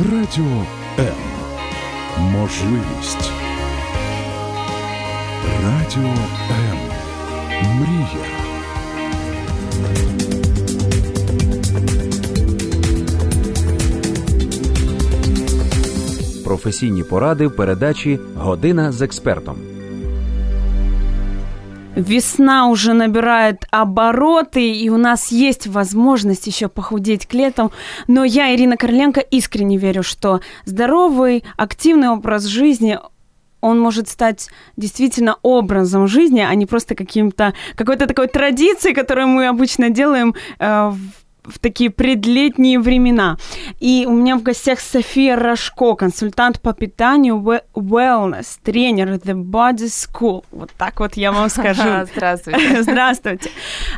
Радіо М. Можливість. Радіо М. Мрія. Професійні поради в передачі Година з експертом. Весна уже набирает обороты, и у нас есть возможность еще похудеть к лету. Но я, Ирина Короленко, искренне верю, что здоровый, активный образ жизни он может стать действительно образом жизни, а не просто каким-то какой-то такой традицией, которую мы обычно делаем э, в такие предлетние времена. И у меня в гостях София Рожко, консультант по питанию wellness, тренер The Body School. Вот так вот я вам скажу. Здравствуйте. Здравствуйте.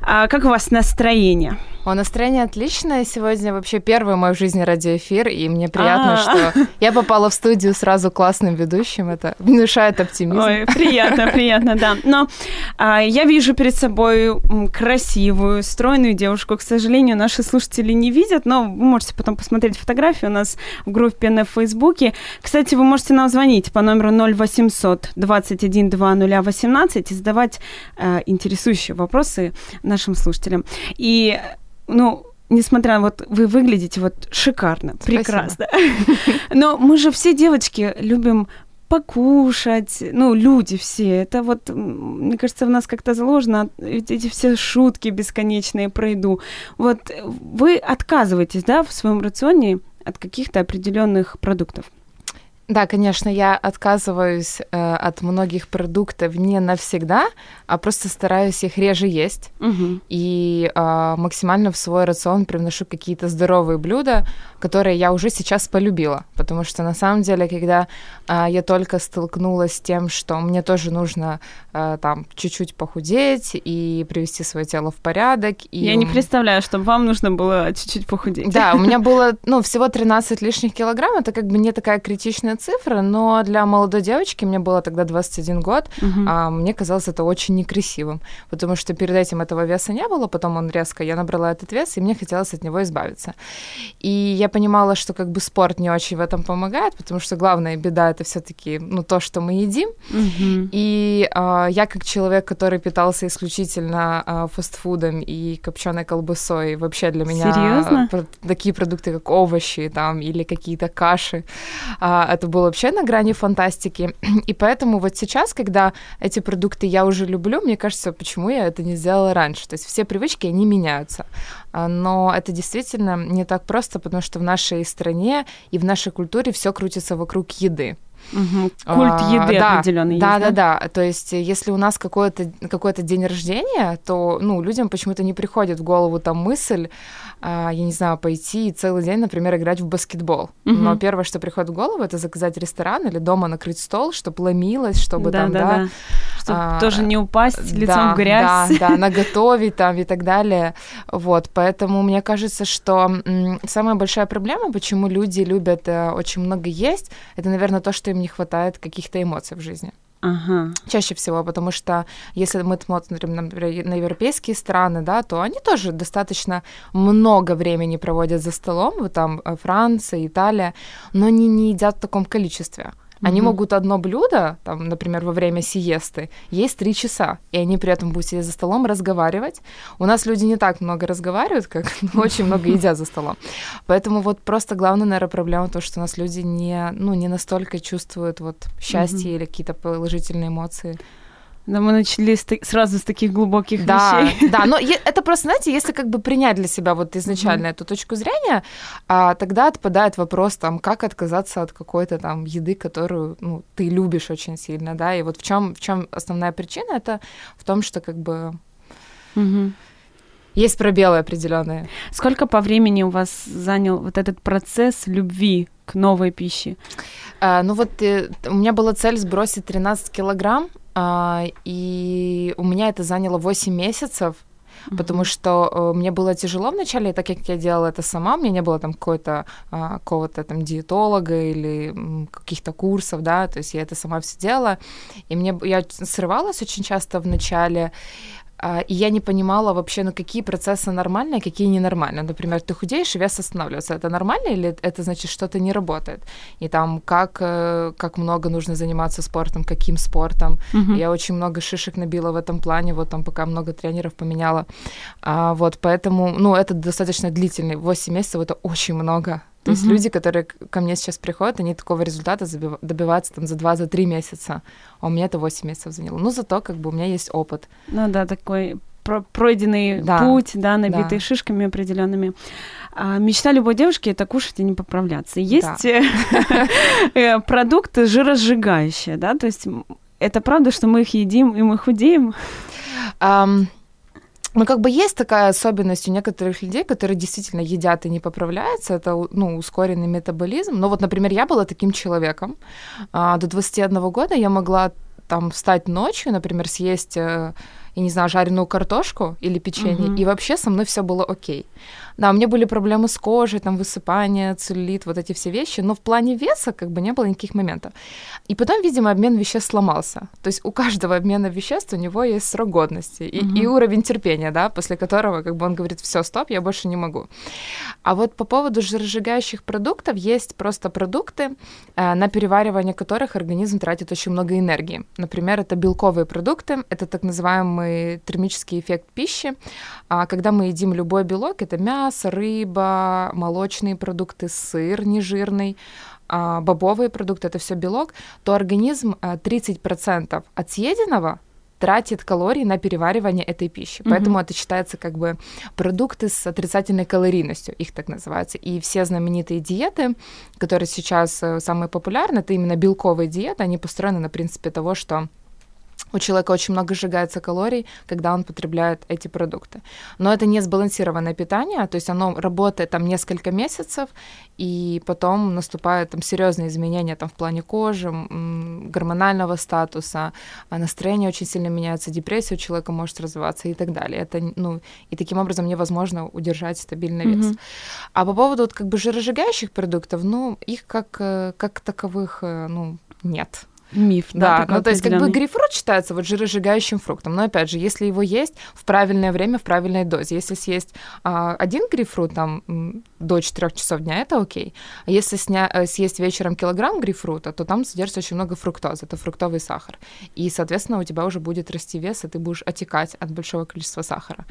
А как у вас настроение? О, настроение отличное. Сегодня вообще первый мой в жизни радиоэфир, и мне приятно, А-а-а. что я попала в студию сразу классным ведущим. Это внушает оптимизм. Ой, приятно, приятно, да. Но а, я вижу перед собой красивую, стройную девушку. К сожалению, наши слушатели не видят, но вы можете потом посмотреть фотографию у нас в группе на Фейсбуке. Кстати, вы можете нам звонить по номеру 0800 21 2018 и задавать э, интересующие вопросы нашим слушателям. И ну, несмотря вот вы выглядите вот шикарно, Спасибо. прекрасно. Но мы же все девочки любим покушать, ну, люди все, это вот, мне кажется, в нас как-то заложено, эти все шутки бесконечные про еду. Вот вы отказываетесь, да, в своем рационе от каких-то определенных продуктов? Да, конечно, я отказываюсь э, от многих продуктов не навсегда, а просто стараюсь их реже есть угу. и э, максимально в свой рацион привношу какие-то здоровые блюда, которые я уже сейчас полюбила, потому что на самом деле, когда э, я только столкнулась с тем, что мне тоже нужно э, там чуть-чуть похудеть и привести свое тело в порядок. И... Я не представляю, чтобы вам нужно было чуть-чуть похудеть. Да, у меня было, ну, всего 13 лишних килограмм, это как бы не такая критичная цифра, но для молодой девочки, мне было тогда 21 год, угу. а мне казалось это очень некрасивым, потому что перед этим этого веса не было, потом он резко, я набрала этот вес, и мне хотелось от него избавиться. И я понимала, что как бы спорт не очень в этом помогает, потому что главная беда это все-таки ну то, что мы едим. Угу. И э, я как человек, который питался исключительно э, фастфудом и копченой колбасой, вообще для меня Серьезно? такие продукты как овощи там или какие-то каши, э, это было вообще на грани фантастики. И поэтому вот сейчас, когда эти продукты я уже люблю, мне кажется, почему я это не сделала раньше. То есть все привычки, они меняются. А, но это действительно не так просто, потому что в нашей стране и в нашей культуре все крутится вокруг еды. Угу. Культ еды да, определенный да, есть, да, да, да. То есть, если у нас какой-то какой день рождения, то ну, людям почему-то не приходит в голову там мысль, а, я не знаю, пойти и целый день, например, играть в баскетбол. Угу. Но первое, что приходит в голову, это заказать ресторан или дома накрыть стол, чтобы ломилось, чтобы да, там, да, да, да. чтобы а, тоже не упасть лицом да, в грязь. Да, да, наготовить там и так далее. Вот, поэтому мне кажется, что самая большая проблема, почему люди любят э, очень много есть, это, наверное, то, что им не хватает каких-то эмоций в жизни. Ага. Чаще всего, потому что если мы смотрим, например, на европейские страны, да, то они тоже достаточно много времени проводят за столом, вот там э, Франция, Италия, но они не едят в таком количестве. Они mm-hmm. могут одно блюдо, там, например, во время сиесты, есть три часа, и они при этом будут сидеть за столом, разговаривать. У нас люди не так много разговаривают, как ну, очень много едят за столом. Поэтому вот просто главная, наверное, проблема то, что у нас люди не, ну, не настолько чувствуют вот счастье mm-hmm. или какие-то положительные эмоции. Да, мы начали с, сразу с таких глубоких да, вещей. Да, но это просто, знаете, если как бы принять для себя вот изначально mm-hmm. эту точку зрения, а, тогда отпадает вопрос, там, как отказаться от какой-то там еды, которую ну, ты любишь очень сильно, да, и вот в чем в чем основная причина, это в том, что как бы... Mm-hmm. Есть пробелы определенные. Сколько по времени у вас занял вот этот процесс любви к новой пище? А, ну вот э, у меня была цель сбросить 13 килограмм, а, и у меня это заняло 8 месяцев, Mm-hmm. Потому что э, мне было тяжело вначале, так как я делала это сама, у меня не было там какой-то э, какого-то там диетолога или м, каких-то курсов, да, то есть я это сама все делала, и мне я срывалась очень часто в начале, и я не понимала вообще, ну, какие процессы нормальные, а какие ненормальные. Например, ты худеешь, и вес останавливается. Это нормально или это значит, что-то не работает? И там, как, э, как много нужно заниматься спортом, каким спортом. Угу. Я очень много шишек набила в этом плане, вот там пока много тренеров поменяла. А, вот, поэтому, ну, это достаточно длительный, 8 месяцев, это очень много. То есть люди, которые ко мне сейчас приходят, они такого результата добиваются там за 2-3 месяца, а у меня это 8 месяцев заняло. Ну, зато как бы у меня есть опыт. Ну да, такой пройденный да, путь, да, набитый да. шишками определенными. А мечта любой девушки это кушать и не поправляться. Есть да. Э, продукты жиросжигающие, да, то есть это правда, что мы их едим и мы худеем? Um, ну, как бы есть такая особенность у некоторых людей, которые действительно едят и не поправляются. Это, ну, ускоренный метаболизм. Но вот, например, я была таким человеком. А, до 21 года я могла там встать ночью, например, съесть э, я не знаю, жареную картошку или печенье, угу. и вообще со мной все было окей. Да, у меня были проблемы с кожей, там высыпание, целлюлит, вот эти все вещи, но в плане веса как бы не было никаких моментов. И потом, видимо, обмен веществ сломался. То есть у каждого обмена веществ у него есть срок годности и, угу. и уровень терпения, да, после которого как бы он говорит, все, стоп, я больше не могу. А вот по поводу жиросжигающих продуктов есть просто продукты, э, на переваривание которых организм тратит очень много энергии. Например, это белковые продукты, это так называемый термический эффект пищи. А когда мы едим любой белок, это мясо, мясо, рыба, молочные продукты, сыр нежирный, а, бобовые продукты, это все белок, то организм 30% э, от съеденного тратит калории на переваривание этой пищи. Mm-hmm. Поэтому это считается как бы продукты с отрицательной калорийностью, их так называется. И все знаменитые диеты, которые сейчас э, самые популярные, это именно белковые диеты, они построены на принципе того, что у человека очень много сжигается калорий, когда он потребляет эти продукты. Но это не сбалансированное питание, то есть оно работает там несколько месяцев, и потом наступают там серьезные изменения там в плане кожи, гормонального статуса, а настроение очень сильно меняется, депрессия у человека может развиваться и так далее. Это, ну, и таким образом невозможно удержать стабильный вес. Mm-hmm. А по поводу вот как бы жиросжигающих продуктов, ну, их как, э, как таковых, э, ну, нет миф. Да, да ну то есть как бы грейпфрут считается вот жиросжигающим фруктом, но опять же, если его есть в правильное время, в правильной дозе, если съесть а, один грейпфрут там до 4 часов дня, это окей. А если сня- э, съесть вечером килограмм грейпфрута, то там содержится очень много фруктозы, это фруктовый сахар. И, соответственно, у тебя уже будет расти вес, и ты будешь отекать от большого количества сахара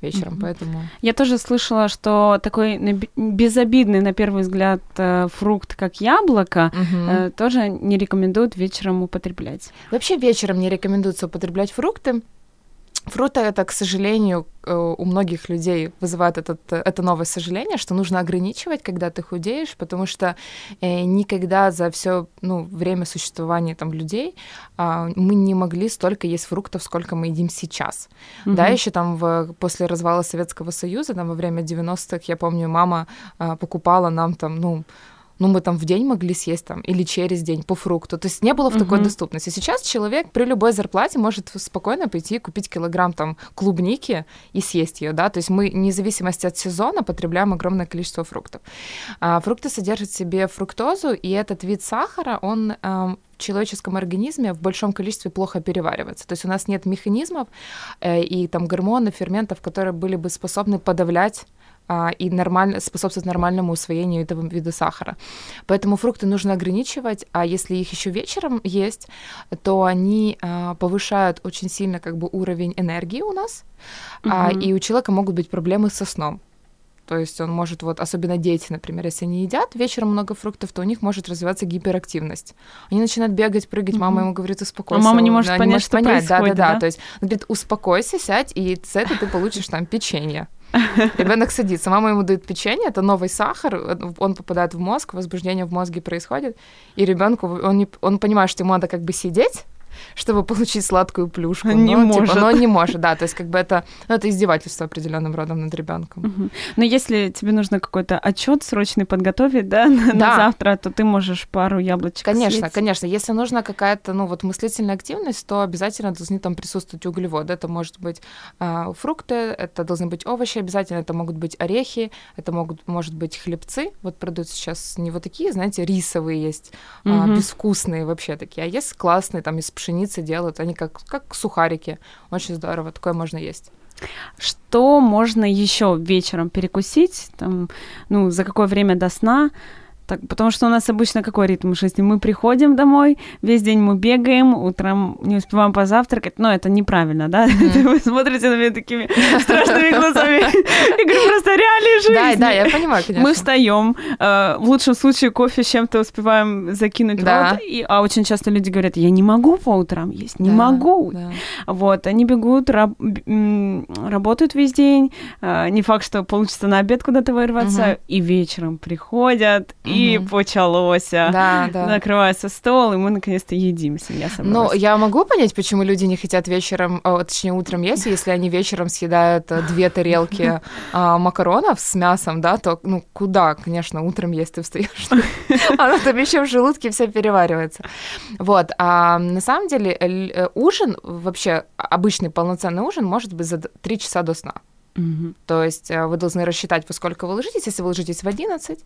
вечером, mm-hmm. поэтому... Я тоже слышала, что такой безобидный, на первый взгляд, э, фрукт, как яблоко, mm-hmm. тоже не рекомендуют вечером употреблять. Вообще вечером не рекомендуется употреблять фрукты, Фрута это, к сожалению, э, у многих людей вызывает этот, это новое сожаление, что нужно ограничивать, когда ты худеешь, потому что э, никогда за все ну, время существования там людей э, мы не могли столько есть фруктов, сколько мы едим сейчас. Mm-hmm. Да, еще там в, после развала Советского Союза, там во время 90-х, я помню, мама э, покупала нам там, ну, ну, мы там в день могли съесть там, или через день по фрукту. То есть не было в такой uh-huh. доступности. Сейчас человек при любой зарплате может спокойно пойти и купить килограмм там клубники и съесть ее, да, то есть мы, вне зависимости от сезона, потребляем огромное количество фруктов. А, фрукты содержат в себе фруктозу, и этот вид сахара, он в человеческом организме в большом количестве плохо переваривается. То есть у нас нет механизмов э, и там гормонов, ферментов, которые были бы способны подавлять и нормально, способствует нормальному усвоению этого вида сахара. Поэтому фрукты нужно ограничивать, а если их еще вечером есть, то они а, повышают очень сильно как бы уровень энергии у нас, а, и у человека могут быть проблемы со сном. То есть он может, вот, особенно дети, например, если они едят вечером много фруктов, то у них может развиваться гиперактивность. Они начинают бегать, прыгать, mm-hmm. мама ему говорит, успокойся. А мама не может понять, не может что понять. происходит, да, да, да. То есть, говорит, успокойся, сядь, и с этого ты получишь там печенье. Ребенок садится, мама ему дает печенье, это новый сахар, он попадает в мозг, возбуждение в мозге происходит, и ребенку он, не, он понимает, что ему надо как бы сидеть, чтобы получить сладкую плюшку. Не но, может. Типа, но не может, да. То есть, как бы это, ну, это издевательство определенным родом над ребенком. Угу. Но если тебе нужно какой-то отчет срочный подготовить, да, на, да. на завтра, то ты можешь пару яблочек Конечно, съесть. конечно. Если нужна какая-то, ну, вот мыслительная активность, то обязательно должны там присутствовать углеводы. Это может быть э, фрукты, это должны быть овощи обязательно, это могут быть орехи, это могут, может быть хлебцы. Вот продаются сейчас не вот такие, знаете, рисовые есть, угу. э, безвкусные вообще такие, а есть классные там из пшеницы пшеницы делают, они как, как сухарики. Очень здорово, такое можно есть. Что можно еще вечером перекусить, там, ну, за какое время до сна? Так, потому что у нас обычно какой ритм жизни? Мы приходим домой, весь день мы бегаем, утром не успеваем позавтракать. Но это неправильно, да? Mm-hmm. Вы смотрите на меня такими страшными глазами. Я говорю, просто реалии жизни. Да, да, я понимаю, конечно. Мы встаем, э, в лучшем случае кофе с чем-то успеваем закинуть в рот. И, а очень часто люди говорят, я не могу по утрам есть, не могу. Вот, они бегут, раб, работают весь день. Э, не факт, что получится на обед куда-то вырваться. И вечером приходят, и и почалось. Да, да. Накрывается стол, и мы наконец-то едим, семья собралась. Ну, я могу понять, почему люди не хотят вечером, о, точнее, утром есть, если они вечером съедают э, две тарелки а, макаронов с мясом, да, то, ну, куда, конечно, утром есть ты встаешь. Оно там еще в желудке все переваривается. Вот, а на самом деле э, ужин, вообще обычный полноценный ужин может быть за три часа до сна. Угу. То есть э, вы должны рассчитать, во сколько вы ложитесь. Если вы ложитесь в 11,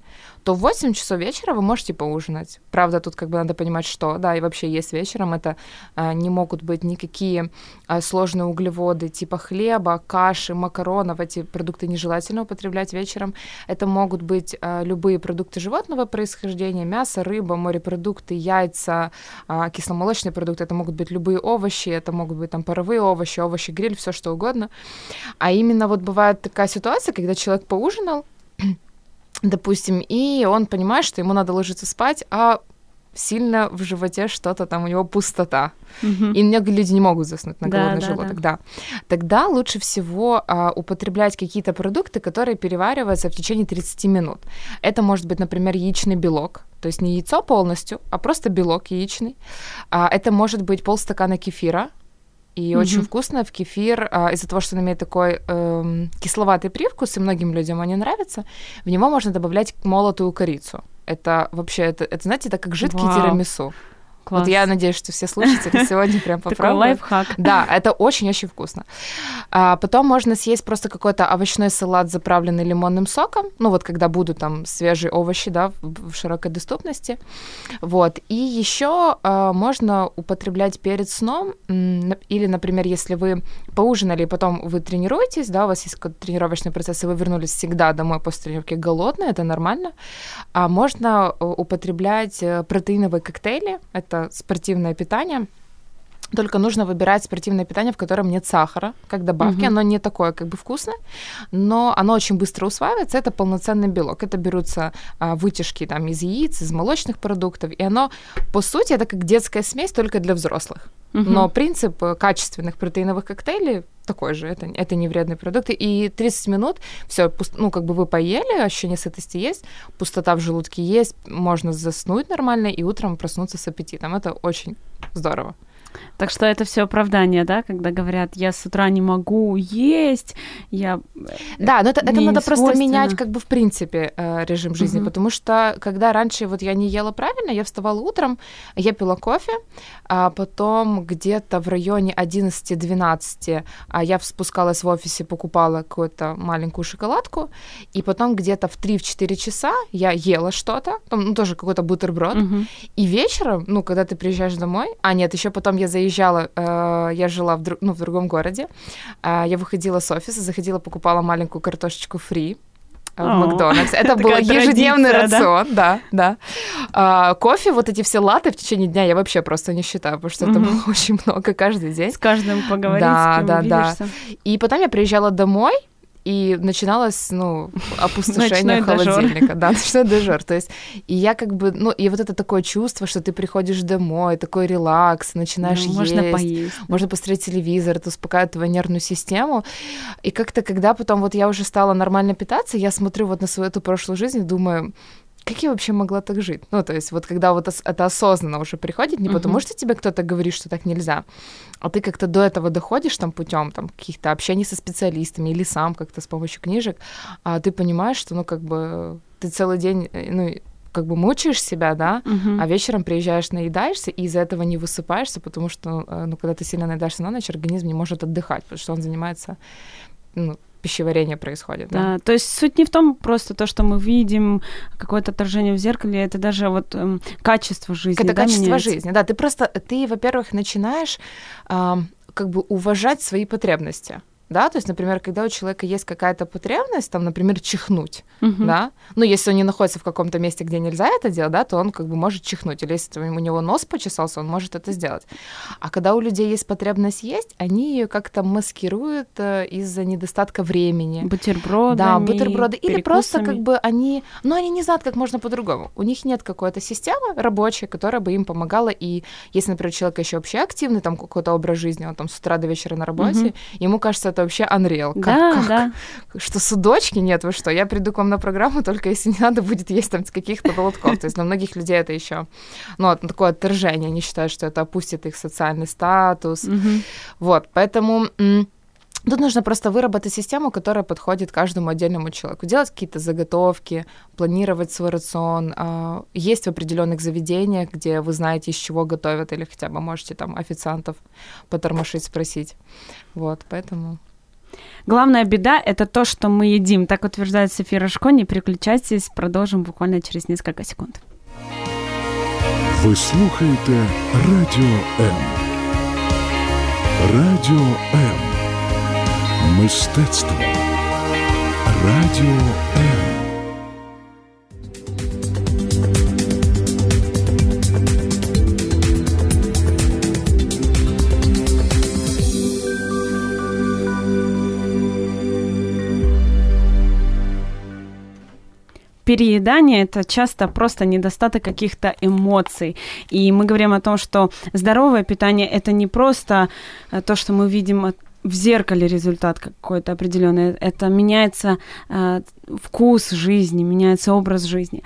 то в 8 часов вечера вы можете поужинать. Правда, тут как бы надо понимать, что, да, и вообще есть вечером. Это а, не могут быть никакие а, сложные углеводы типа хлеба, каши, макаронов. Эти продукты нежелательно употреблять вечером. Это могут быть а, любые продукты животного происхождения, мясо, рыба, морепродукты, яйца, а, кисломолочные продукты. Это могут быть любые овощи, это могут быть там паровые овощи, овощи гриль, все что угодно. А именно вот бывает такая ситуация, когда человек поужинал, допустим, и он понимает, что ему надо ложиться спать, а сильно в животе что-то там, у него пустота. Mm-hmm. И многие люди не могут заснуть на голодный да, желудок, да, да. Тогда лучше всего а, употреблять какие-то продукты, которые перевариваются в течение 30 минут. Это может быть, например, яичный белок, то есть не яйцо полностью, а просто белок яичный. А, это может быть полстакана кефира, и mm-hmm. очень вкусно в кефир, а, из-за того, что он имеет такой эм, кисловатый привкус, и многим людям он не нравится, в него можно добавлять молотую корицу. Это вообще, это, это знаете, это как жидкий Вау. тирамису. Класс. Вот я надеюсь, что все слушатели сегодня прям попробуют. Такой лайфхак. Да, это очень-очень вкусно. А потом можно съесть просто какой-то овощной салат, заправленный лимонным соком. Ну вот когда будут там свежие овощи, да, в широкой доступности. Вот. И еще а, можно употреблять перед сном. Или, например, если вы поужинали, и потом вы тренируетесь, да, у вас есть какой-то тренировочный процесс, и вы вернулись всегда домой после тренировки голодные, это нормально. А можно э, употреблять э, протеиновые коктейли. Это это спортивное питание. Только нужно выбирать спортивное питание, в котором нет сахара, как добавки. Угу. Оно не такое как бы вкусное, но оно очень быстро усваивается. Это полноценный белок. Это берутся а, вытяжки там, из яиц, из молочных продуктов. И оно, по сути, это как детская смесь, только для взрослых. Угу. Но принцип э, качественных протеиновых коктейлей такой же. Это, это не вредные продукты. И 30 минут, все, ну, как бы вы поели, ощущение сытости есть, пустота в желудке есть, можно заснуть нормально и утром проснуться с аппетитом. Это очень здорово. Так что это все оправдание, да, когда говорят, я с утра не могу есть, я... Э, да, но это, это надо просто менять как бы в принципе э, режим жизни, угу. потому что когда раньше вот я не ела правильно, я вставала утром, я пила кофе, а потом где-то в районе 11-12 а я спускалась в офисе, покупала какую-то маленькую шоколадку, и потом где-то в 3-4 часа я ела что-то, там, ну, тоже какой-то бутерброд, угу. и вечером, ну, когда ты приезжаешь домой, а нет, еще потом я заезжала, э, я жила в, друг, ну, в другом городе, э, я выходила с офиса, заходила, покупала маленькую картошечку фри, в Макдональдс. Это был ежедневный рацион, да, да. А, кофе, вот эти все латы в течение дня я вообще просто не считаю, потому что это было очень много каждый день. С каждым поговорить, да, да, да. И потом я приезжала домой, и начиналось, ну, опустошение холодильника, да, ночной дежур. То есть, и я как бы, ну, и вот это такое чувство, что ты приходишь домой, такой релакс, начинаешь ну, можно есть, поесть, можно посмотреть телевизор, это успокаивает твою нервную систему. И как-то, когда потом вот я уже стала нормально питаться, я смотрю вот на свою эту прошлую жизнь и думаю, как я вообще могла так жить? Ну, то есть вот когда вот это осознанно уже приходит, не uh-huh. потому что тебе кто-то говорит, что так нельзя, а ты как-то до этого доходишь там путем там каких-то общений со специалистами или сам как-то с помощью книжек, а ты понимаешь, что, ну, как бы ты целый день, э, ну, как бы мучаешь себя, да, uh-huh. а вечером приезжаешь, наедаешься, и из-за этого не высыпаешься, потому что, э, ну, когда ты сильно наедаешься на ночь, организм не может отдыхать, потому что он занимается, ну, пищеварение происходит. Да. да, то есть суть не в том просто то, что мы видим, какое-то отражение в зеркале, это даже вот эм, качество жизни. Это да, качество меняется? жизни, да. Ты просто, ты, во-первых, начинаешь э, как бы уважать свои потребности да, то есть, например, когда у человека есть какая-то потребность, там, например, чихнуть, uh-huh. да, ну, если он не находится в каком-то месте, где нельзя это делать, да, то он как бы может чихнуть, или если у него нос почесался, он может это сделать. А когда у людей есть потребность есть, они ее как-то маскируют э, из-за недостатка времени. Бутерброды. Да, бутерброды. Или просто как бы они, ну, они не знают, как можно по-другому. У них нет какой-то системы рабочей, которая бы им помогала, и если, например, человек еще вообще активный, там, какой-то образ жизни, он там с утра до вечера на работе, uh-huh. ему кажется, это вообще unreal. Как, да, как? да. Что судочки нет, вы что? Я приду к вам на программу только если не надо будет есть там каких-то болотков. То есть для многих людей это еще, ну, такое отторжение. Они считают, что это опустит их социальный статус. Вот, поэтому... м, Тут нужно просто выработать систему, которая подходит каждому отдельному человеку. Делать какие-то заготовки, планировать свой рацион. а, Есть в определенных заведениях, где вы знаете, из чего готовят, или хотя бы можете там официантов потормошить, спросить. Вот, поэтому... Главная беда — это то, что мы едим. Так утверждает София Рожко. Не переключайтесь, продолжим буквально через несколько секунд. Ви слухаєте Радіо М. Радіо М. Мистецтво. Радіо М. переедание это часто просто недостаток каких-то эмоций. И мы говорим о том, что здоровое питание это не просто э, то, что мы видим в зеркале результат какой-то определенный. Это меняется э, вкус жизни, меняется образ жизни.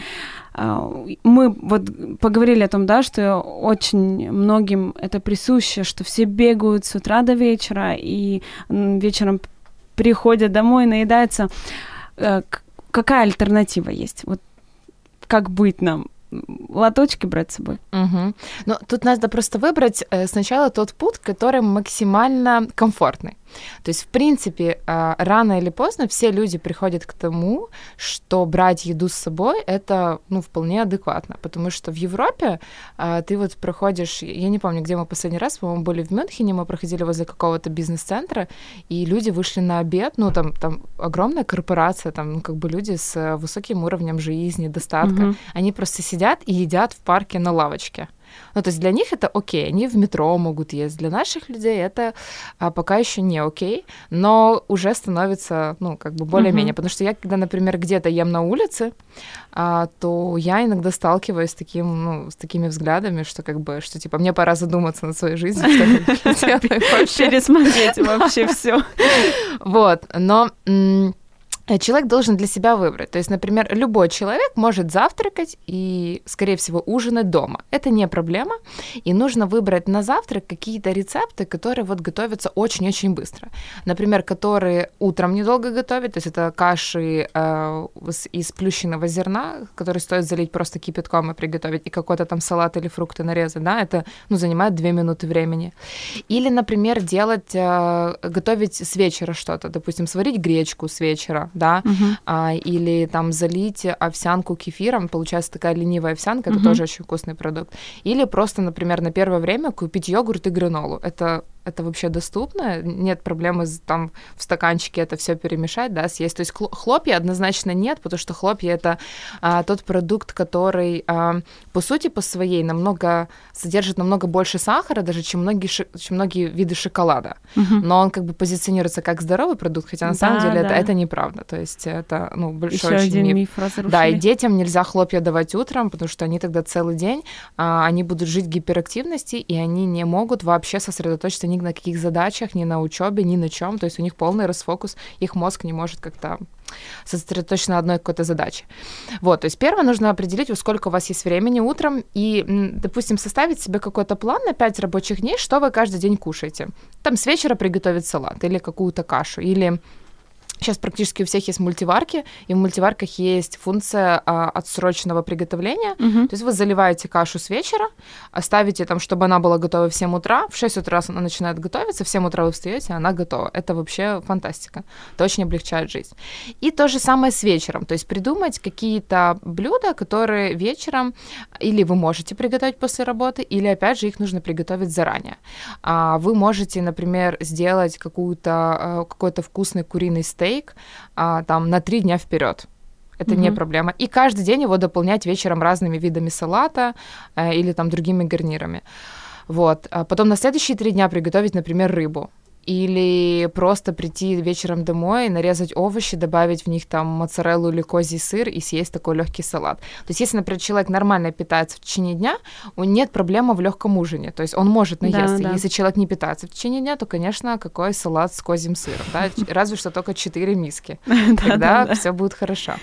А, Мы вот поговорили о том, да, что очень многим это присуще, что все бегают с утра до вечера и вечером приходят домой, наедаются. Э, Какая альтернатива есть? Вот как быть нам? Лоточки брать с собой? Мгм. Ну, тут надо просто выбрать э, сначала тот путь, который максимально комфортный. То есть, в принципе, а, рано или поздно все люди приходят к тому, что брать еду с собой это ну, вполне адекватно. Потому что в Европе а, ты вот проходишь, я не помню, где мы последний раз, по-моему, были в Мюнхене, мы проходили возле какого-то бизнес-центра, и люди вышли на обед, ну, там, там огромная корпорация, там, ну, как бы люди с э, высоким уровнем жизни, достатка, Мгм. они просто сидят и едят в парке на лавочке. Ну, то есть для них это окей, они в метро могут есть. Для наших людей это а, пока еще не окей, но уже становится, ну, как бы более-менее. Мгм. Потому что я, когда, например, где-то ем на улице, а, то я иногда сталкиваюсь с, таким, ну, с такими взглядами, что как бы, что типа мне пора задуматься над своей жизнью, что я делаю вообще. Пересмотреть вообще все. Вот, но человек должен для себя выбрать. То есть, например, любой человек может завтракать и, скорее всего, ужинать дома. Это не проблема. И нужно выбрать на завтрак какие-то рецепты, которые вот готовятся очень-очень быстро. Например, которые утром недолго готовить, то есть это каши э, из плющенного зерна, которые стоит залить просто кипятком и приготовить, и какой-то там салат или фрукты нарезать, да, это, ну, занимает две минуты времени. Или, например, делать, э, готовить с вечера что-то, допустим, сварить гречку с вечера, да, а, или там залить овсянку кефиром, получается такая ленивая овсянка, это Мгм. тоже очень вкусный продукт. Или просто, например, на первое время купить йогурт и гранолу. Это это вообще доступно, нет проблемы там в стаканчике это все перемешать, да, съесть. То есть хло- хлопья однозначно нет, потому что хлопья это а, тот продукт, который а, по сути по своей намного содержит намного больше сахара, даже чем многие чем многие виды шоколада но он как бы позиционируется как здоровый продукт, хотя на самом Да, деле это, да. это неправда. То есть это ну, большой Еще очень один миф. миф разрушили. Да, и детям нельзя хлопья давать утром, потому что они тогда целый день, а, они будут жить в гиперактивности, и они не могут вообще сосредоточиться ни на каких задачах, ни на учебе, ни на чем. То есть у них полный расфокус, их мозг не может как-то сосредоточиться на одной какой-то задаче. Вот, то есть первое нужно определить, во сколько у вас есть времени утром, и, допустим, составить себе какой-то план на 5 рабочих дней, что вы каждый день кушаете. Там с вечера приготовить салат или какую-то кашу, или Сейчас практически у всех есть мультиварки, и в мультиварках есть функция а, отсроченного приготовления. Мгм. То есть вы заливаете кашу с вечера, оставите там, чтобы она была готова в 7 утра, в 6 утра она начинает готовиться, в 7 утра вы встаете, она готова. Это вообще фантастика. Это очень облегчает жизнь. И то же самое с вечером. То есть придумать какие-то блюда, которые вечером или вы можете приготовить после работы, или опять же их нужно приготовить заранее. А, Вы можете, например, сделать какую-то, э, какой-то вкусный куриный стейк а, там на три дня вперед. Это не Мгм. проблема. И каждый день его дополнять вечером разными видами салата э, или там другими гарнирами. Вот. А потом на следующие три дня приготовить, например, рыбу. Или просто прийти вечером домой, нарезать овощи, добавить в них там моцареллу или козий сыр и съесть такой легкий салат. То есть, если, например, человек нормально питается в течение дня, у нет проблемы в легком ужине. То есть он может Да, наесться. да. Если человек не питается в течение дня, то, конечно, какой салат с козьим сыром. Да? Разве что только четыре миски. Тогда все будет хорошо.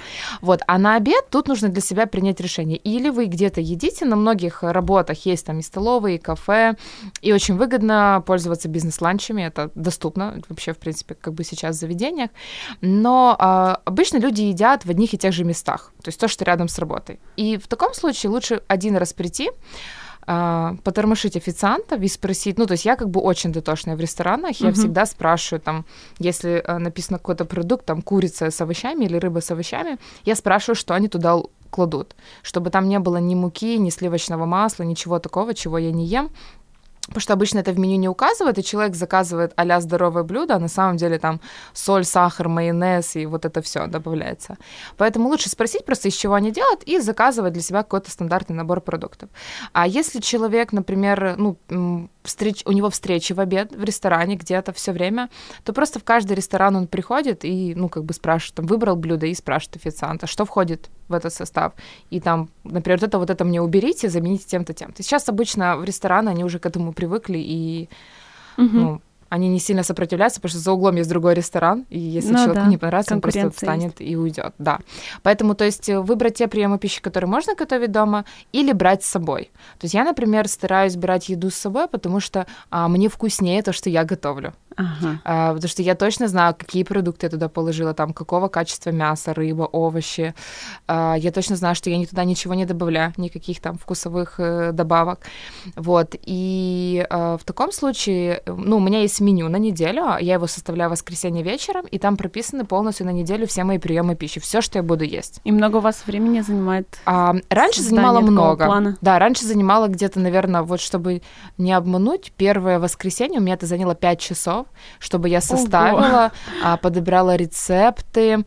Вот. А на обед тут нужно для себя принять решение. Или вы где-то едите, на многих работах есть там и столовые, и кафе, и очень выгодно пользоваться бизнес-ланчами, это доступно вообще, в принципе, как бы сейчас в заведениях. Но а, обычно люди едят в одних и тех же местах, то есть то, что рядом с работой. И в таком случае лучше один раз прийти, а, потормошить официанта и спросить, ну, то есть я как бы очень дотошная в ресторанах, я Мгм. всегда спрашиваю, там, если а, написано какой-то продукт, там, курица с овощами или рыба с овощами, я спрашиваю, что они туда кладут, чтобы там не было ни муки, ни сливочного масла, ничего такого, чего я не ем, Потому что обычно это в меню не указывает, и человек заказывает а здоровое блюдо, а на самом деле там соль, сахар, майонез и вот это все добавляется. Поэтому лучше спросить просто, из чего они делают, и заказывать для себя какой-то стандартный набор продуктов. А если человек, например, ну, встреч, у него встречи в обед в ресторане где-то все время, то просто в каждый ресторан он приходит и, ну, как бы спрашивает, там, выбрал блюдо и спрашивает официанта, что входит в этот состав. И там, например, вот это, вот это мне уберите, замените тем-то, тем-то. Сейчас обычно в рестораны они уже к этому привыкли, и, Мгм. ну, они не сильно сопротивляются, потому что за углом есть другой ресторан, и если Ну человеку да, не понравится, он просто встанет и уйдет. Да. Поэтому, то есть, э, выбрать те приемы пищи, которые можно готовить дома, или брать с собой. То есть я, например, стараюсь брать еду с собой, потому что а, мне вкуснее то, что я готовлю. Ага. А, потому что я точно знаю, какие продукты я туда положила, там, какого качества мясо, рыба, овощи. А, я точно знаю, что я ни туда ничего не добавляю, никаких там вкусовых э, добавок. Вот. И а, в таком случае, э, ну, у меня есть меню на неделю, а я его составляю в воскресенье вечером, и там прописаны полностью на неделю все мои приемы пищи, все, что я буду есть. И много у вас времени занимает А, раньше такого много. плана. Да, раньше занимала где-то, наверное, вот чтобы не обмануть, первое воскресенье у меня это заняло 5 часов, чтобы я составила, а, подобрала рецепты,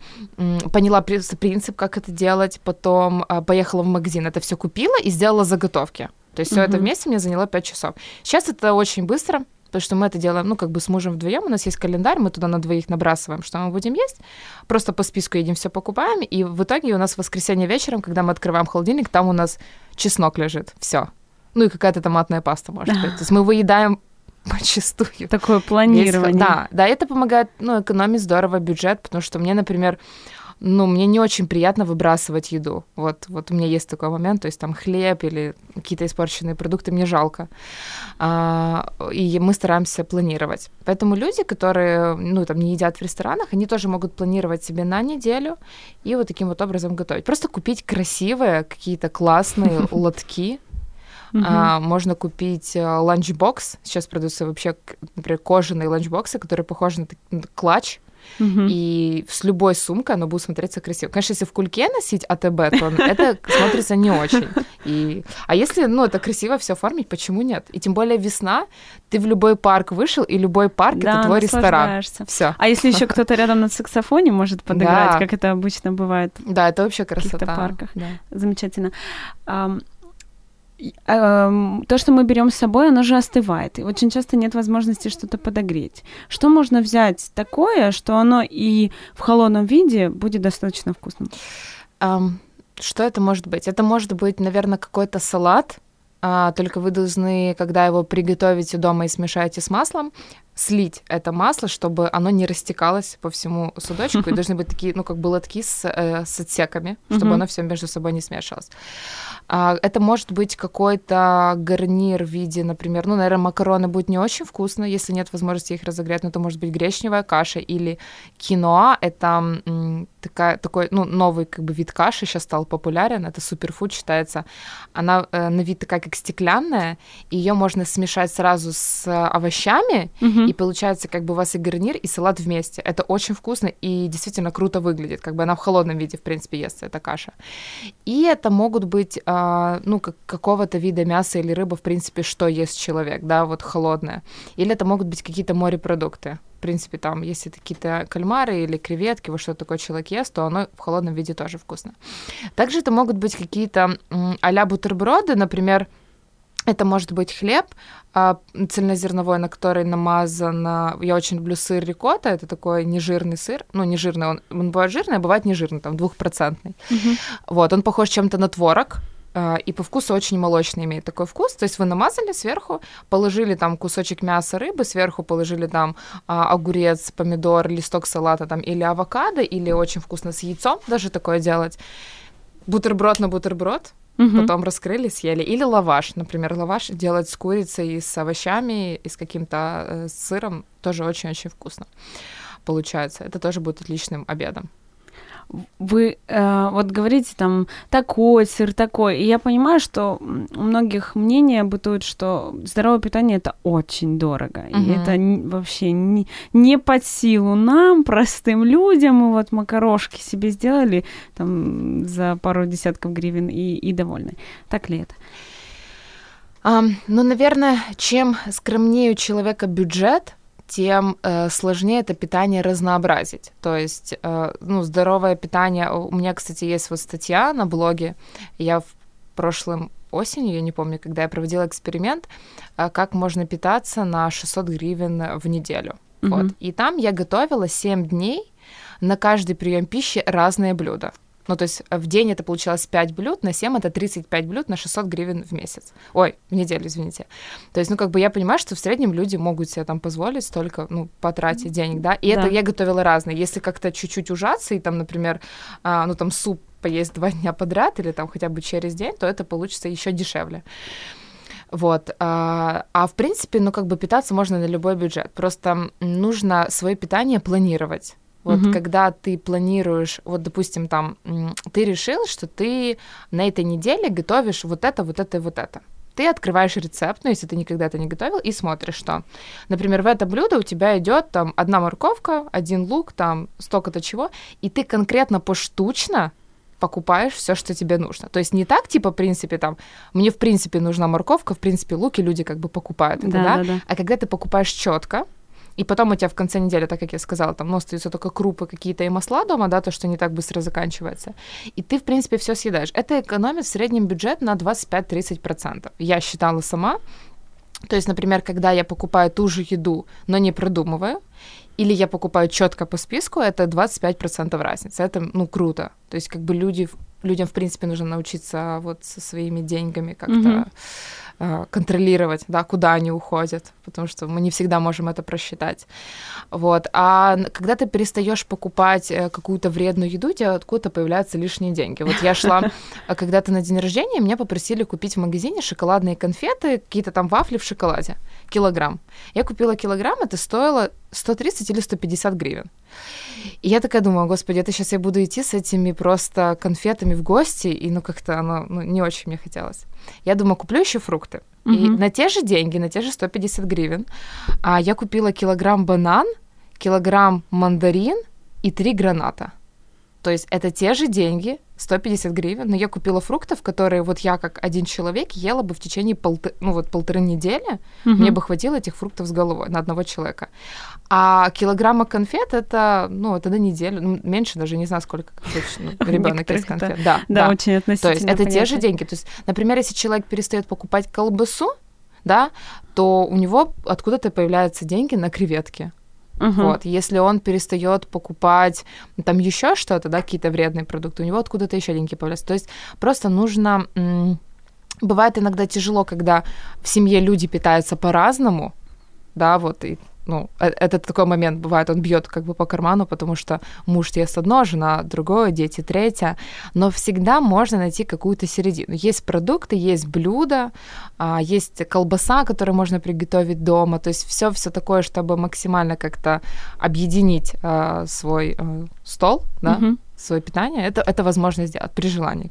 поняла при- принцип, как это делать, потом а, поехала в магазин, это все купила и сделала заготовки. То есть все это вместе мне заняло 5 часов. Сейчас это очень быстро, потому что мы это делаем, ну, как бы с мужем вдвоем. У нас есть календарь, мы туда на двоих набрасываем, что мы будем есть. Просто по списку едем, все покупаем. И в итоге у нас в воскресенье вечером, когда мы открываем холодильник, там у нас чеснок лежит. Все. Ну и какая-то томатная паста, может быть. То есть мы выедаем почастую. такое планирование. Да, да, это помогает, ну, экономить здорово бюджет, потому что мне, например, ну, мне не очень приятно выбрасывать еду. Вот, вот у меня есть такой момент, то есть там хлеб или какие-то испорченные продукты мне жалко. А, и мы стараемся планировать. Поэтому люди, которые, ну, там, не едят в ресторанах, они тоже могут планировать себе на неделю и вот таким вот образом готовить. Просто купить красивые, какие-то классные лотки, Мгм. а, можно купить э, ланчбокс. Сейчас продаются вообще, например, кожаные ланчбоксы, которые похожи на, на клатч. Мгм. И с любой сумкой оно будет смотреться красиво. Конечно, если в кульке носить АТБ, то это смотрится не очень. И... А если, ну, это красиво все оформить, почему нет? И тем более весна, ты в любой парк вышел, и любой парк Да, это твой ресторан. Все. А если еще кто-то рядом на саксофоне может подыграть, Да. как это обычно бывает? Да, это вообще красота. парках. Да. Замечательно. Ам, То, что мы берем с собой, оно же остывает. И очень часто нет возможности что-то подогреть. Что можно взять такое, что оно и в холодном виде будет достаточно вкусным? Ам, что это может быть? Это может быть, наверное, какой-то салат а, только вы должны, когда его приготовите дома и смешаете с маслом, слить это масло, чтобы оно не растекалось по всему судочку, и должны быть такие, ну, как бы лотки с, э, с отсеками, чтобы оно все между собой не смешивалось. А, это может быть какой-то гарнир в виде, например, ну, наверное, макароны будут не очень вкусно, если нет возможности их разогреть, но это может быть гречневая каша или киноа, это такая, такой, ну, новый как бы вид каши сейчас стал популярен, это суперфуд считается. Она э, на вид такая, как стеклянная, ее можно смешать сразу с овощами, Мгм. и получается как бы у вас и гарнир, и салат вместе. Это очень вкусно и действительно круто выглядит, как бы она в холодном виде, в принципе, естся, эта каша. И это могут быть, а, ну, как, какого-то вида мяса или рыба, в принципе, что ест человек, да, вот холодное. Или это могут быть какие-то морепродукты. В принципе, там, если это какие-то кальмары или креветки, вот что такое человек ест, то оно в холодном виде тоже вкусно. Также это могут быть какие-то а-ля бутерброды, например, это может быть хлеб а, цельнозерновой, на который намазан... а, Я очень люблю сыр рикотта, это такой нежирный сыр. Ну, не жирный, он, он бывает жирный, а бывает нежирный, там, двухпроцентный. Мгм. Вот, он похож чем-то на творог, а, и по вкусу очень молочный имеет такой вкус. То есть вы намазали сверху, положили там кусочек мяса рыбы, сверху положили там а, огурец, помидор, листок салата там или авокадо, или очень вкусно с яйцом даже такое делать. Бутерброд на бутерброд, Мгм. потом раскрыли, съели. Или лаваш, например, лаваш делать с курицей с овощами, и с каким-то э, сыром, тоже очень-очень вкусно получается. Это тоже будет отличным обедом. Вы э, вот говорите там такой сыр, такой. И я понимаю, что у многих мнение бытует, что здоровое питание это очень дорого. И Мгм. это вообще не, не под силу нам, простым людям. Мы вот макарошки себе сделали там за пару десятков гривен и, и довольны. Так ли это? Ам, ну, наверное, чем скромнее у человека бюджет, тем э, сложнее это питание разнообразить. То есть, э, ну, здоровое питание... У меня, кстати, есть вот статья на блоге. Я в прошлом осенью, я не помню, когда я проводила эксперимент, э, как можно питаться на 600 гривен в неделю. Мгм. Вот. И там я готовила 7 дней, на каждый прием пищи разные блюда. Ну, то есть э, в день это получалось 5 блюд, на 7 это 35 блюд на 600 гривен в месяц. Ой, в неделю, извините. То есть, ну, как бы я понимаю, что в среднем люди могут себе там позволить столько, ну, потратить денег, да. И Да. это я готовила разные. Если как-то чуть-чуть ужаться и там, например, а, ну, там суп поесть два дня подряд или там хотя бы через день, то это получится еще дешевле. Вот. А, а в принципе, ну, как бы питаться можно на любой бюджет. Просто нужно свое питание планировать. Вот Мгм. когда ты планируешь, вот, допустим, там, ты решил, что ты на этой неделе готовишь вот это, вот это и вот это. Ты открываешь рецепт, ну, если ты никогда это не готовил, и смотришь, что, например, в это блюдо у тебя идет там одна морковка, один лук, там столько-то чего, и ты конкретно поштучно покупаешь все, что тебе нужно. То есть не так, типа, в принципе, там, мне в принципе нужна морковка, в принципе, лук, и люди как бы покупают это, Да, да? да, да. А когда ты покупаешь четко, и потом у тебя в конце недели, так как я сказала, там, ну, остаются только крупы какие-то и масла дома, да, то, что не так быстро заканчивается. И ты, в принципе, все съедаешь. Это экономит в среднем бюджет на 25-30%. Я считала сама. То есть, например, когда я покупаю ту же еду, но не продумываю, или я покупаю четко по списку, это 25% разницы. Это, ну, круто. То есть, как бы люди, людям, в принципе, нужно научиться вот со своими деньгами как-то Мгм. Э, контролировать, да, куда они уходят, потому что мы не всегда можем это просчитать. Вот. А когда ты перестаешь покупать э, какую-то вредную еду, у тебя откуда-то появляются лишние деньги. Вот я шла э, когда-то на день рождения, меня попросили купить в магазине шоколадные конфеты, какие-то там вафли в шоколаде, килограмм. Я купила килограмм, это стоило 130 или 150 гривен. И я такая думаю, господи, это сейчас я буду идти с этими просто конфетами в гости, и ну как-то оно ну, не очень мне хотелось. Я думаю, куплю еще И на те же деньги, на те же 150 гривен, а, я купила килограмм банан, килограмм мандарин и три граната. То есть это те же деньги, 150 гривен, но я купила фруктов, которые вот я как один человек ела бы в течение полты, ну вот полторы недели, Мгм. мне бы хватило этих фруктов с головой на одного человека. А килограмма конфет это, ну, это на неделю, ну, меньше даже, не знаю, сколько точно ребенок ест конфет. Да, Да, да. очень То относительно. есть это те же деньги. То есть, например, если человек перестает покупать колбасу, да, то у него откуда-то появляются деньги на креветки. Мгм. Вот, если он перестает покупать там еще что-то, да, какие-то вредные продукты, у него откуда-то еще деньги появляются. То есть просто нужно м, бывает иногда тяжело, когда в семье люди питаются по-разному, да, вот, и ну, э, это такой момент бывает, он бьет как бы по карману, потому что муж ест одно, жена другое, дети третье, но всегда можно найти какую-то середину. Есть продукты, есть блюда, а, есть колбаса, которую можно приготовить дома, то есть все все такое, чтобы максимально как-то объединить а, свой э, стол, да, угу. свое питание, это, это возможно сделать при желании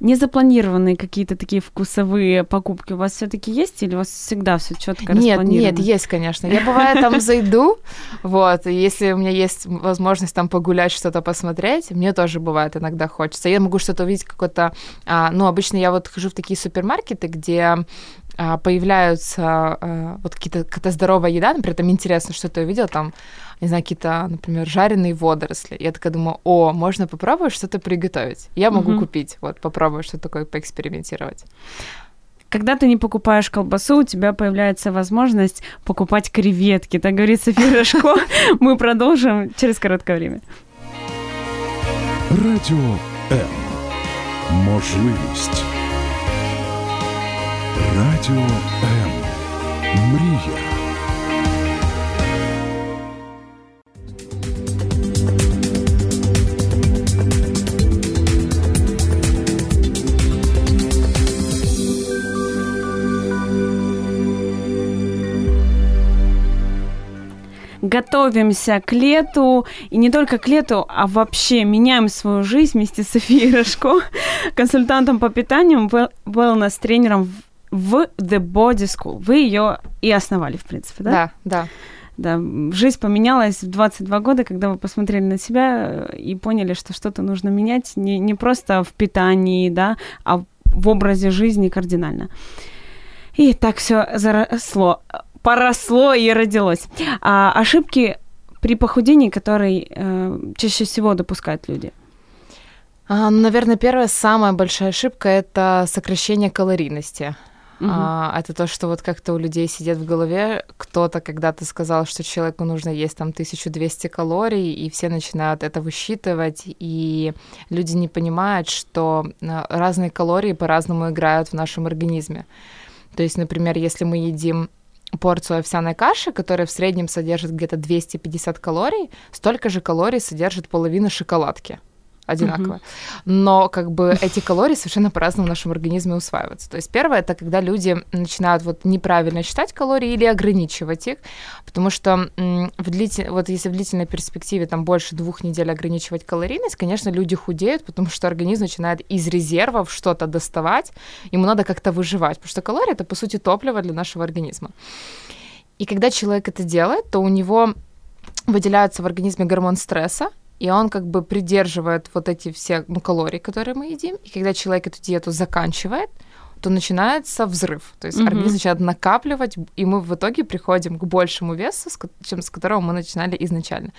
незапланированные какие-то такие вкусовые покупки у вас все-таки есть или у вас всегда все четко Нет, нет, есть, конечно. Я бывает там зайду, вот, и если у меня есть возможность там погулять, что-то посмотреть, мне тоже бывает иногда хочется. Я могу что-то увидеть, какое-то, а, ну, обычно я вот хожу в такие супермаркеты, где появляются а, вот какие-то какая-то здоровая еда, например, там интересно, что ты увидел, там, не знаю, какие-то, например, жареные водоросли. Я такая думаю, о, можно попробовать что-то приготовить. Я могу угу. купить, вот, попробовать что-то такое, поэкспериментировать. Когда ты не покупаешь колбасу, у тебя появляется возможность покупать креветки. Так говорит София Рожко. Мы продолжим через короткое время. Радіо М. Можливість. Радіо М. Мрія. готовимся к лету, и не только к лету, а вообще меняем свою жизнь вместе с Софией Рожко, консультантом по питанию, wellness-тренером в The Body School. Вы ее и основали, в принципе, да? Да, да. Да, жизнь поменялась в 22 года, когда вы посмотрели на себя и поняли, что что-то нужно менять не, не просто в питании, да, а в образе жизни кардинально. И так все заросло поросло и родилось. А ошибки при похудении, которые э, чаще всего допускают люди? А, ну, наверное, первая самая большая ошибка это сокращение калорийности. Угу. А, это то, что вот как-то у людей сидит в голове. Кто-то когда-то сказал, что человеку нужно есть там 1200 калорий, и все начинают это высчитывать, и люди не понимают, что э, разные калории по-разному играют в нашем организме. То есть, например, если мы едим порцию овсяной каши, которая в среднем содержит где-то 250 калорий, столько же калорий содержит половина шоколадки одинаково. Uh-huh. Но как бы эти калории совершенно по-разному в нашем организме усваиваются. То есть первое это когда люди начинают вот неправильно считать калории или ограничивать их, потому что в длитель... вот если в длительной перспективе там больше двух недель ограничивать калорийность, конечно, люди худеют, потому что организм начинает из резервов что-то доставать, ему надо как-то выживать, потому что калории это по сути топливо для нашего организма. И когда человек это делает, то у него выделяется в организме гормон стресса, и он как бы придерживает вот эти все ну, калории, которые мы едим, и когда человек эту диету заканчивает, то начинается взрыв. То есть mm-hmm. организм начинает накапливать, и мы в итоге приходим к большему весу, чем с которого мы начинали изначально.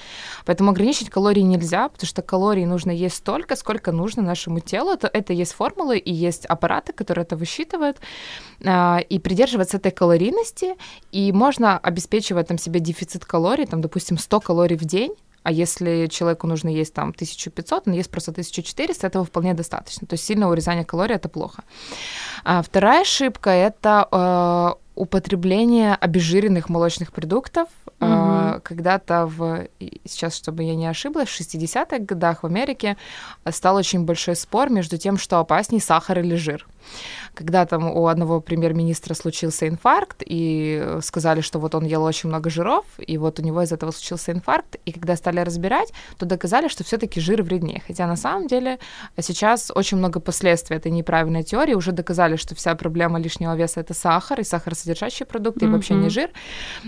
Поэтому ограничить калории нельзя, потому что калорий нужно есть столько, сколько нужно нашему телу. Это, это есть формулы и есть аппараты, которые это высчитывают, а, и придерживаться этой калорийности, и можно обеспечивать там себе дефицит калорий, там, допустим, 100 калорий в день, а если человеку нужно есть там 1500, он ест просто 1400, этого вполне достаточно. То есть сильное урезание калорий это плохо. А вторая ошибка это э, употребление обезжиренных молочных продуктов. Угу. Э, когда-то в сейчас, чтобы я не ошиблась, в 60-х годах в Америке стал очень большой спор между тем, что опаснее сахар или жир когда там у одного премьер-министра случился инфаркт, и сказали, что вот он ел очень много жиров, и вот у него из этого случился инфаркт, и когда стали разбирать, то доказали, что все-таки жир вреднее. Хотя на самом деле сейчас очень много последствий этой неправильной теории, уже доказали, что вся проблема лишнего веса это сахар и сахаросодержащие продукты, mm-hmm. и вообще не жир.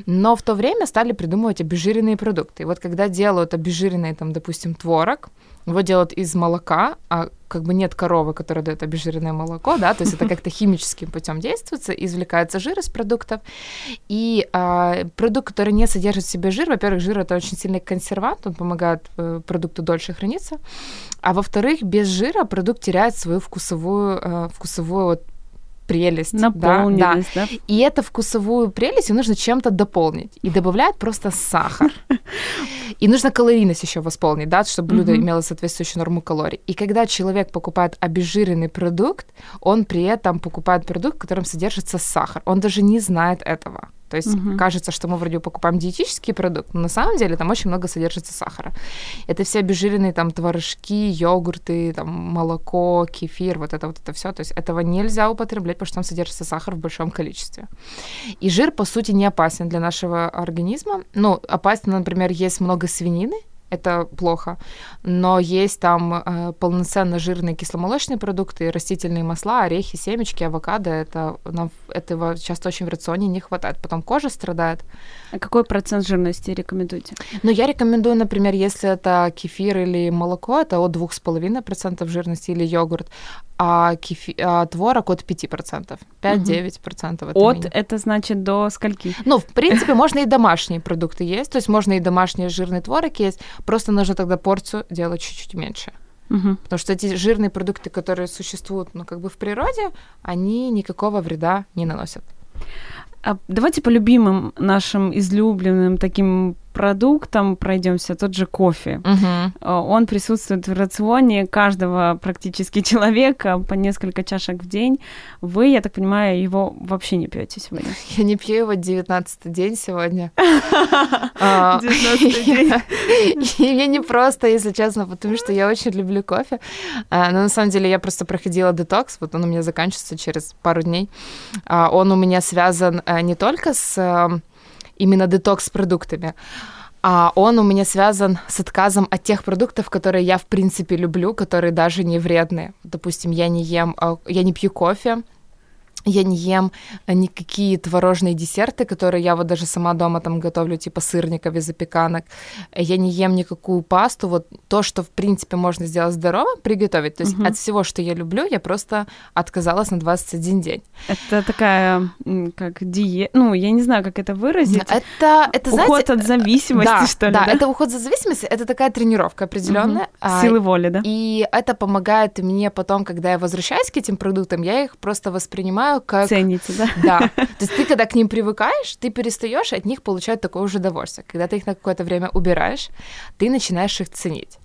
Но в то время стали придумывать обезжиренные продукты. И вот когда делают обезжиренный, там, допустим, творог, его делают из молока, а как бы нет коровы, которая дает обезжиренное молоко, да, то есть это как-то химическим путем действуется, извлекается жир из продуктов, и а, продукт, который не содержит в себе жир, во-первых, жир это очень сильный консервант, он помогает э, продукту дольше храниться, а во-вторых, без жира продукт теряет свою вкусовую, э, вкусовую вот прелесть. Наполненность, да, да. И эту вкусовую прелесть нужно чем-то дополнить. И добавляют просто сахар. И нужно калорийность еще восполнить, да, чтобы блюдо mm-hmm. имело соответствующую норму калорий. И когда человек покупает обезжиренный продукт, он при этом покупает продукт, в котором содержится сахар. Он даже не знает этого. То есть угу. кажется, что мы вроде покупаем диетический продукт, но на самом деле там очень много содержится сахара. Это все обезжиренные там творожки, йогурты, там молоко, кефир, вот это вот это все. То есть этого нельзя употреблять, потому что там содержится сахар в большом количестве. И жир, по сути, не опасен для нашего организма. Ну, опасен, например, есть много свинины, это плохо. Но есть там э, полноценно жирные кисломолочные продукты, растительные масла, орехи, семечки, авокадо. Это нам этого часто очень в рационе не хватает. Потом кожа страдает. А какой процент жирности рекомендуете? Ну, я рекомендую, например, если это кефир или молоко, это от 2,5% жирности или йогурт, а, кефи... а творог от 5%. 5-9%. Угу. От это значит до скольки? Ну, в принципе, можно и домашние продукты есть, то есть можно и домашний жирный творог есть, просто нужно тогда порцию делать чуть-чуть меньше. Угу. Потому что эти жирные продукты, которые существуют, ну, как бы в природе, они никакого вреда не наносят. А давайте по любимым нашим излюбленным таким продуктом пройдемся, тот же кофе. Угу. Он присутствует в рационе каждого практически человека по несколько чашек в день. Вы, я так понимаю, его вообще не пьете сегодня? Я не пью его 19 день сегодня. 19 а, день. И мне не просто, если честно, потому что я очень люблю кофе. А, но на самом деле я просто проходила детокс, вот он у меня заканчивается через пару дней. Он у меня связан э, не только с именно детокс с продуктами. А он у меня связан с отказом от тех продуктов, которые я в принципе люблю, которые даже не вредные. Допустим, я не ем, а, я не пью кофе, я не ем никакие творожные десерты, которые я вот даже сама дома там готовлю, типа сырников и запеканок. Я не ем никакую пасту. Вот то, что, в принципе, можно сделать здорово, приготовить. То есть угу. от всего, что я люблю, я просто отказалась на 21 день. Это такая, как диета, ну, я не знаю, как это выразить. Это, это уход знаете, от зависимости, да, что ли? Да, да, это уход от зависимости, это такая тренировка определенная. Угу. Силы воли, да? И это помогает мне потом, когда я возвращаюсь к этим продуктам, я их просто воспринимаю понимаю, как... Цените, да? Да. То есть ты, когда к ним привыкаешь, ты перестаешь от них получать такое же удовольствие. Когда ты их на какое-то время убираешь, ты начинаешь их ценить.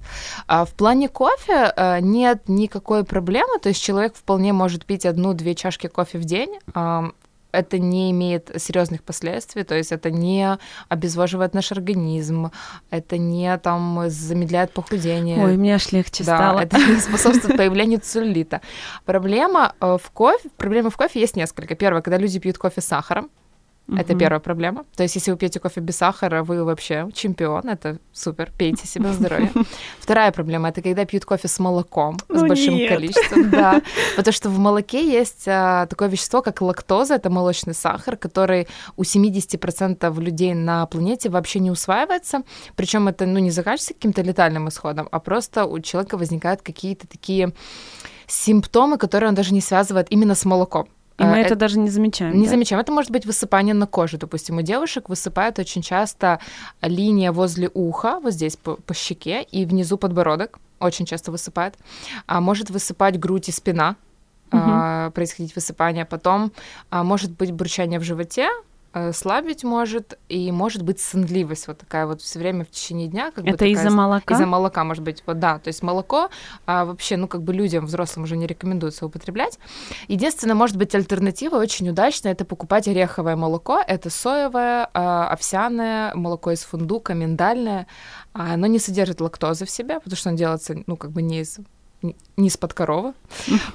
А в плане кофе э, нет никакой проблемы, то есть человек вполне может пить одну-две чашки кофе в день, это не имеет серьезных последствий, то есть это не обезвоживает наш организм, это не там замедляет похудение. Ой, мне аж легче да, стало. это не способствует появлению целлюлита. Проблема э, в кофе, проблема в кофе есть несколько. Первое, когда люди пьют кофе с сахаром, Uh-huh. Это первая проблема. То есть, если вы пьете кофе без сахара, вы вообще чемпион. Это супер. Пейте себе здоровье. Вторая проблема это когда пьют кофе с молоком, ну, с большим нет. количеством. Да. Потому что в молоке есть а, такое вещество, как лактоза, это молочный сахар, который у 70% людей на планете вообще не усваивается. Причем это ну, не заканчивается каким-то летальным исходом, а просто у человека возникают какие-то такие симптомы, которые он даже не связывает именно с молоком. И мы а, это, это даже не замечаем. Не да? замечаем. Это может быть высыпание на коже. Допустим, у девушек высыпает очень часто линия возле уха, вот здесь по, по щеке, и внизу подбородок очень часто высыпает. А может высыпать грудь и спина, угу. а, происходить высыпание. Потом а, может быть бурчание в животе, Э, слабить может, и может быть сонливость вот такая вот все время в течение дня. Как Это из-за молока? Из-за молока, может быть, вот да. То есть молоко а, вообще, ну как бы людям, взрослым уже не рекомендуется употреблять. Единственное, может быть, альтернатива очень удачная, это покупать ореховое молоко. Это соевое, а, овсяное, молоко из фундука, миндальное. А оно не содержит лактозы в себе, потому что оно делается, ну как бы не из не из-под коровы.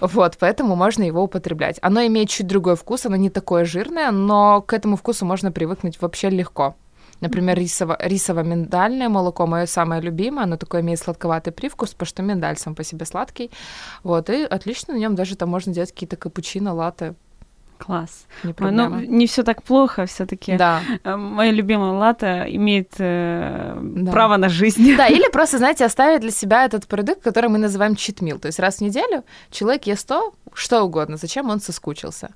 Вот, поэтому можно его употреблять. Оно имеет чуть другой вкус, оно не такое жирное, но к этому вкусу можно привыкнуть вообще легко. Например, рисово- рисово-миндальное молоко, мое самое любимое, оно такое имеет сладковатый привкус, потому что миндаль сам по себе сладкий. Вот, и отлично на нем даже там можно делать какие-то капучино, латте, Класс. Не ну, не все так плохо, все-таки. Да. Э, моя любимая лата имеет э, да. право на жизнь. Да, или просто, знаете, оставить для себя этот продукт, который мы называем читмил. То есть раз в неделю человек ест то, что угодно, зачем он соскучился.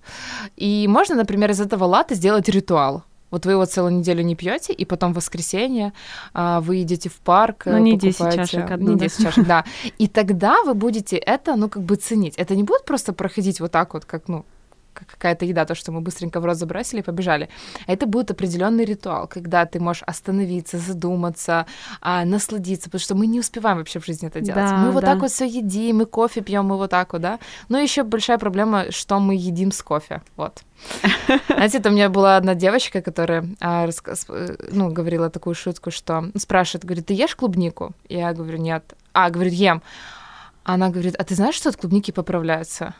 И можно, например, из этого лата сделать ритуал. Вот вы его целую неделю не пьете, и потом в воскресенье а, вы идете в парк. Ну, не 10 чашек, одну, Не 10 да. чашек, да. И тогда вы будете это, ну, как бы ценить. Это не будет просто проходить вот так вот, как, ну, какая-то еда, то, что мы быстренько в рот забросили и побежали. Это будет определенный ритуал, когда ты можешь остановиться, задуматься, а, насладиться, потому что мы не успеваем вообще в жизни это делать. Да, мы вот да. так вот все едим, мы кофе пьем, мы вот так вот, да. Но еще большая проблема, что мы едим с кофе. Вот. Знаете, это у меня была одна девочка, которая а, рассказ- э, ну, говорила такую шутку, что спрашивает, говорит, ты ешь клубнику? Я говорю, нет. А, говорит, ем. Она говорит, а ты знаешь, что от клубники поправляются?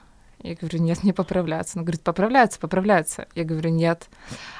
Я говорю, нет, не поправляются. Она говорит, поправляются, поправляются. Я говорю, нет.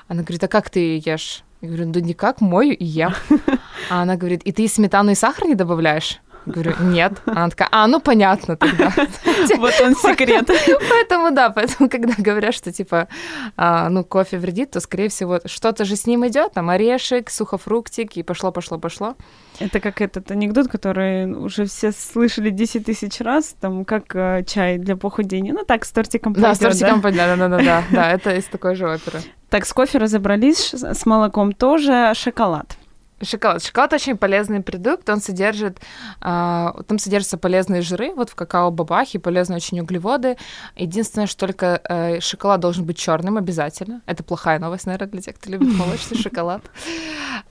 Она говорит, а как ты ешь? Я говорю, да никак, мою и ем. А она говорит, и ты сметану и сахар не добавляешь? Говорю, нет. Она такая, а, ну понятно тогда. Вот он секрет. Поэтому да, поэтому когда говорят, что типа, а, ну, кофе вредит, то, скорее всего, что-то же с ним идет, там орешек, сухофруктик, и пошло, пошло, пошло. Это как этот анекдот, который уже все слышали 10 тысяч раз, там, как э, чай для похудения. Ну, так, с тортиком Да, с тортиком, да, да, да, да, да, это из такой же оперы. Так, с кофе разобрались, с молоком тоже, шоколад. Шоколад. Шоколад очень полезный продукт, он содержит, а, там содержатся полезные жиры, вот в какао-бабахе, полезные очень углеводы. Единственное, что только э, шоколад должен быть черным обязательно. Это плохая новость, наверное, для тех, кто любит молочный шоколад.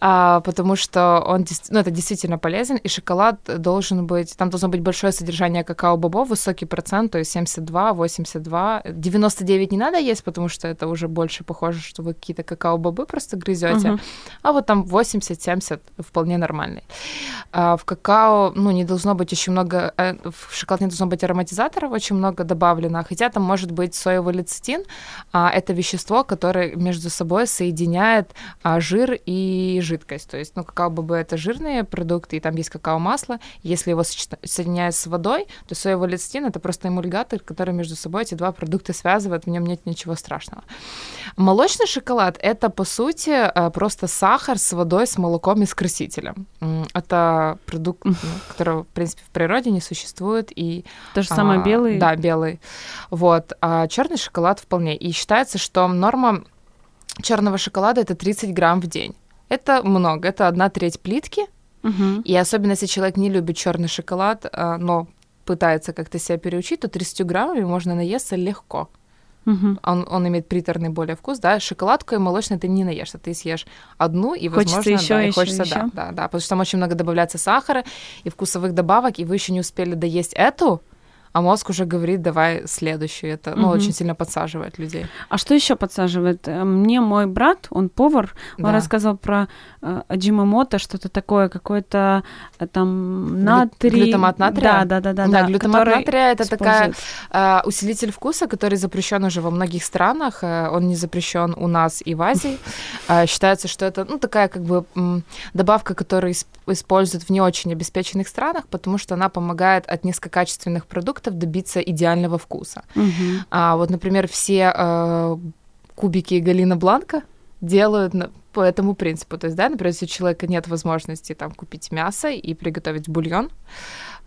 А, потому что он, ну, это действительно полезен, и шоколад должен быть, там должно быть большое содержание какао-бобов, высокий процент, то есть 72, 82, 99 не надо есть, потому что это уже больше похоже, что вы какие-то какао-бобы просто грызете, а вот там 80-70 вполне нормальный. А в какао, ну, не должно быть очень много, э, в шоколад не должно быть ароматизаторов, очень много добавлено, хотя там может быть соевый лецитин, а, это вещество, которое между собой соединяет а, жир и жидкость, то есть, ну, какао-бобы — это жирные продукты, и там есть какао-масло, если его соединяют с водой, то соевый лецитин — это просто эмульгатор, который между собой эти два продукта связывает, в нем нет ничего страшного. Молочный шоколад — это, по сути, э, просто сахар с водой, с молоком и с красителем. М, Это продукт, ну, которого, в принципе, в природе не существует, и То же самое а, белый. Да, белый. Вот. А черный шоколад вполне. И считается, что норма черного шоколада это 30 грамм в день. Это много, это одна треть плитки. Мгм. И особенно если человек не любит черный шоколад, а, но пытается как-то себя переучить, то 30 граммами можно наесться легко. Мгм. Он, он имеет приторный более вкус, да, шоколадку и молочный ты не наешься, ты съешь одну, и, Хочется возможно, ещё, да, и ещё, хочется, да, ещё. да, да, потому что там очень много добавляется сахара и вкусовых добавок, и вы еще не успели доесть эту, а мозг уже говорит, давай следующую. Это, ну, Мгм. очень сильно подсаживает людей. А что еще подсаживает? Э, Мне мой брат, он повар, он Да. рассказывал про э, аджимомото, что-то такое, какой-то э, там натрий. глютамат натрия? Да, да, да, да. Да, глютамат который натрия это такая э, усилитель вкуса, который запрещен уже во многих странах. э, он не запрещен у нас и в Азии. Э, считается, что это ну, такая как бы добавка, которую исп- используют в не очень обеспеченных странах, потому что она помогает от низкокачественных продуктов добиться идеального вкуса. Мгм. А вот, например, все э, кубики Галина Бланка делают по этому принципу. То есть, да, например, если у человека нет возможности там купить мясо и приготовить бульон,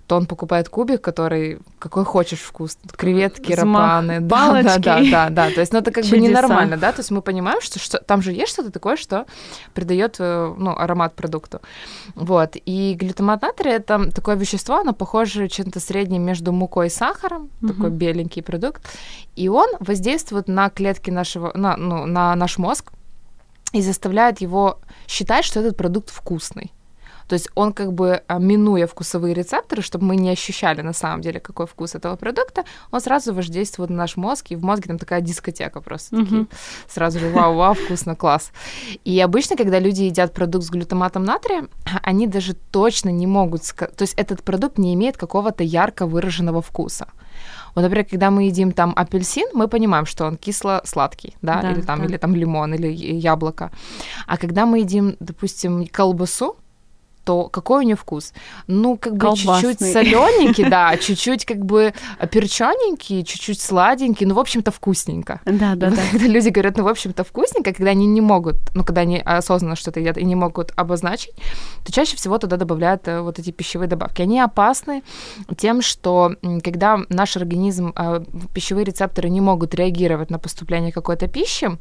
то он покупает кубик, который какой хочешь вкус. Креветки, Взмах рапаны. Да, да, да, да, да. То есть, ну, это как бы Чудеса. ненормально, да. То есть мы понимаем, что, что там же есть что-то такое, что придает э, ну, аромат продукту. Вот. И глютамат натрия это такое вещество, оно похоже чем-то средним между мукой и сахаром, такой Мгм. беленький продукт. И он воздействует на клетки нашего, на, ну, на наш мозг и заставляет его считать, что этот продукт вкусный. То есть он как бы, а, минуя вкусовые рецепторы, чтобы мы не ощущали на самом деле, какой вкус этого продукта, он сразу воздействует на наш мозг, и в мозге там такая дискотека просто. Мгм. Такие, сразу же вау-вау, вкусно, класс. И обычно, когда люди едят продукт с глютаматом натрия, они даже точно не могут... То есть этот продукт не имеет какого-то ярко выраженного вкуса. Вот, например, когда мы едим там апельсин, мы понимаем, что он кисло-сладкий, да, Да, или там, да. или там лимон, или яблоко. А когда мы едим, допустим, колбасу, то какой у нее вкус? Ну, как бы чуть-чуть солененький, да, чуть-чуть как бы перчененький, чуть-чуть сладенький, ну, в общем-то, вкусненько. Да, да, да. Когда люди говорят, ну, в общем-то, вкусненько, когда они не могут, ну, когда они осознанно что-то едят и не могут обозначить, то чаще всего туда добавляют э, вот эти пищевые добавки. Они опасны тем, что когда наш организм, э, пищевые рецепторы не могут реагировать на поступление какой-то пищи,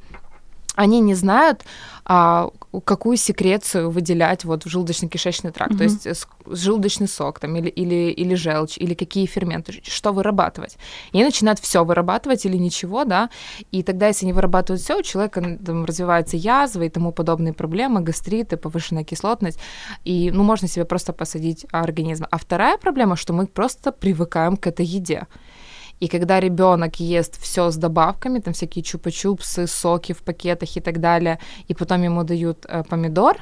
они не знают, а, какую секрецию выделять вот в желудочно-кишечный тракт, mm-hmm. то есть желудочный сок там, или, или, или желчь, или какие ферменты, что вырабатывать. И они начинают все вырабатывать или ничего, да, и тогда, если они вырабатывают все, у человека там, развивается язва и тому подобные проблемы, гастриты, повышенная кислотность, и, ну, можно себе просто посадить организм. А вторая проблема, что мы просто привыкаем к этой еде. И когда ребенок ест все с добавками, там всякие чупа-чупсы, соки в пакетах и так далее, и потом ему дают э, помидор,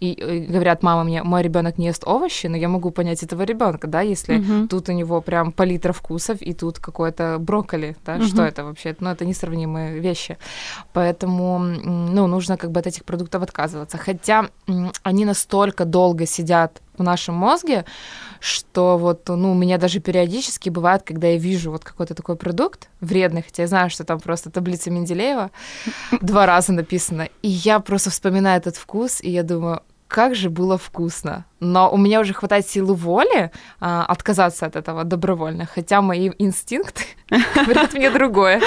и, и говорят, мама мне, мой ребенок не ест овощи, но я могу понять этого ребенка, да, если uh-huh. тут у него прям палитра вкусов и тут какое-то брокколи, да, uh-huh. что это вообще? Ну, это несравнимые вещи. Поэтому, ну, нужно как бы от этих продуктов отказываться. Хотя они настолько долго сидят в нашем мозге, что вот, ну, у меня даже периодически бывает, когда я вижу вот какой-то такой продукт вредный, хотя я знаю, что там просто таблица Менделеева два раза написано, и я просто вспоминаю этот вкус, и я думаю, как же было вкусно. Но у меня уже хватает силы воли а, отказаться от этого добровольно, хотя мои инстинкты говорят мне другое.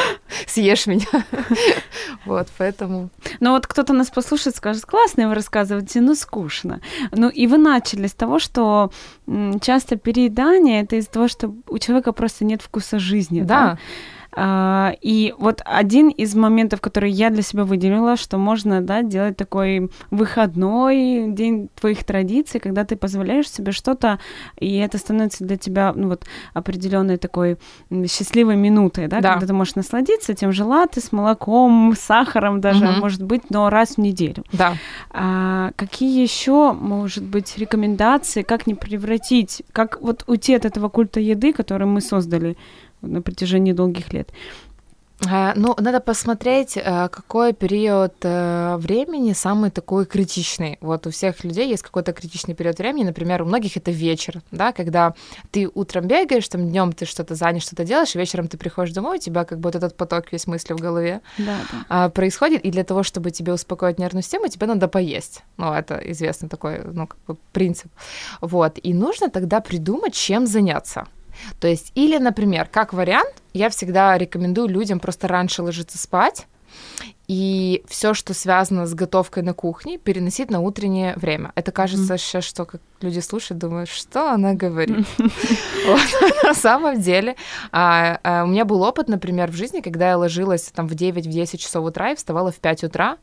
Съешь меня. Вот, поэтому... Ну вот кто-то нас послушает, скажет, классно вы рассказываете, но скучно. Ну и вы начали с того, что часто переедание — это из-за того, что у человека просто нет вкуса жизни. Да. да? А, и вот один из моментов, который я для себя выделила, что можно да, делать такой выходной день твоих традиций, когда ты позволяешь себе что-то, и это становится для тебя ну, вот, определенной такой счастливой минутой, да, да. когда ты можешь насладиться тем же латте с молоком, с сахаром даже, угу. может быть, но раз в неделю. Да. А, какие еще, может быть, рекомендации, как не превратить, как вот уйти от этого культа еды, который мы создали на протяжении долгих лет. Э, ну, надо посмотреть, э, какой период э, времени самый такой критичный. Вот у всех людей есть какой-то критичный период времени, например, у многих это вечер, да, когда ты утром бегаешь, там днем ты что-то занят, что-то делаешь, и вечером ты приходишь домой, у тебя как бы вот этот поток весь мысли в голове да, да. А, происходит, и для того, чтобы тебе успокоить нервную систему, тебе надо поесть. Ну, это известный такой, ну, как бы принцип. Вот, и нужно тогда придумать, чем заняться. То есть, или, например, как вариант, я всегда рекомендую людям просто раньше ложиться спать, и все, что связано с готовкой на кухне, переносить на утреннее время. Это кажется mm-hmm. сейчас, что как люди слушают, думают, что она говорит. На самом деле, а, а, у меня был опыт, например, в жизни, когда я ложилась там в 9-10 часов утра и вставала в 5 утра,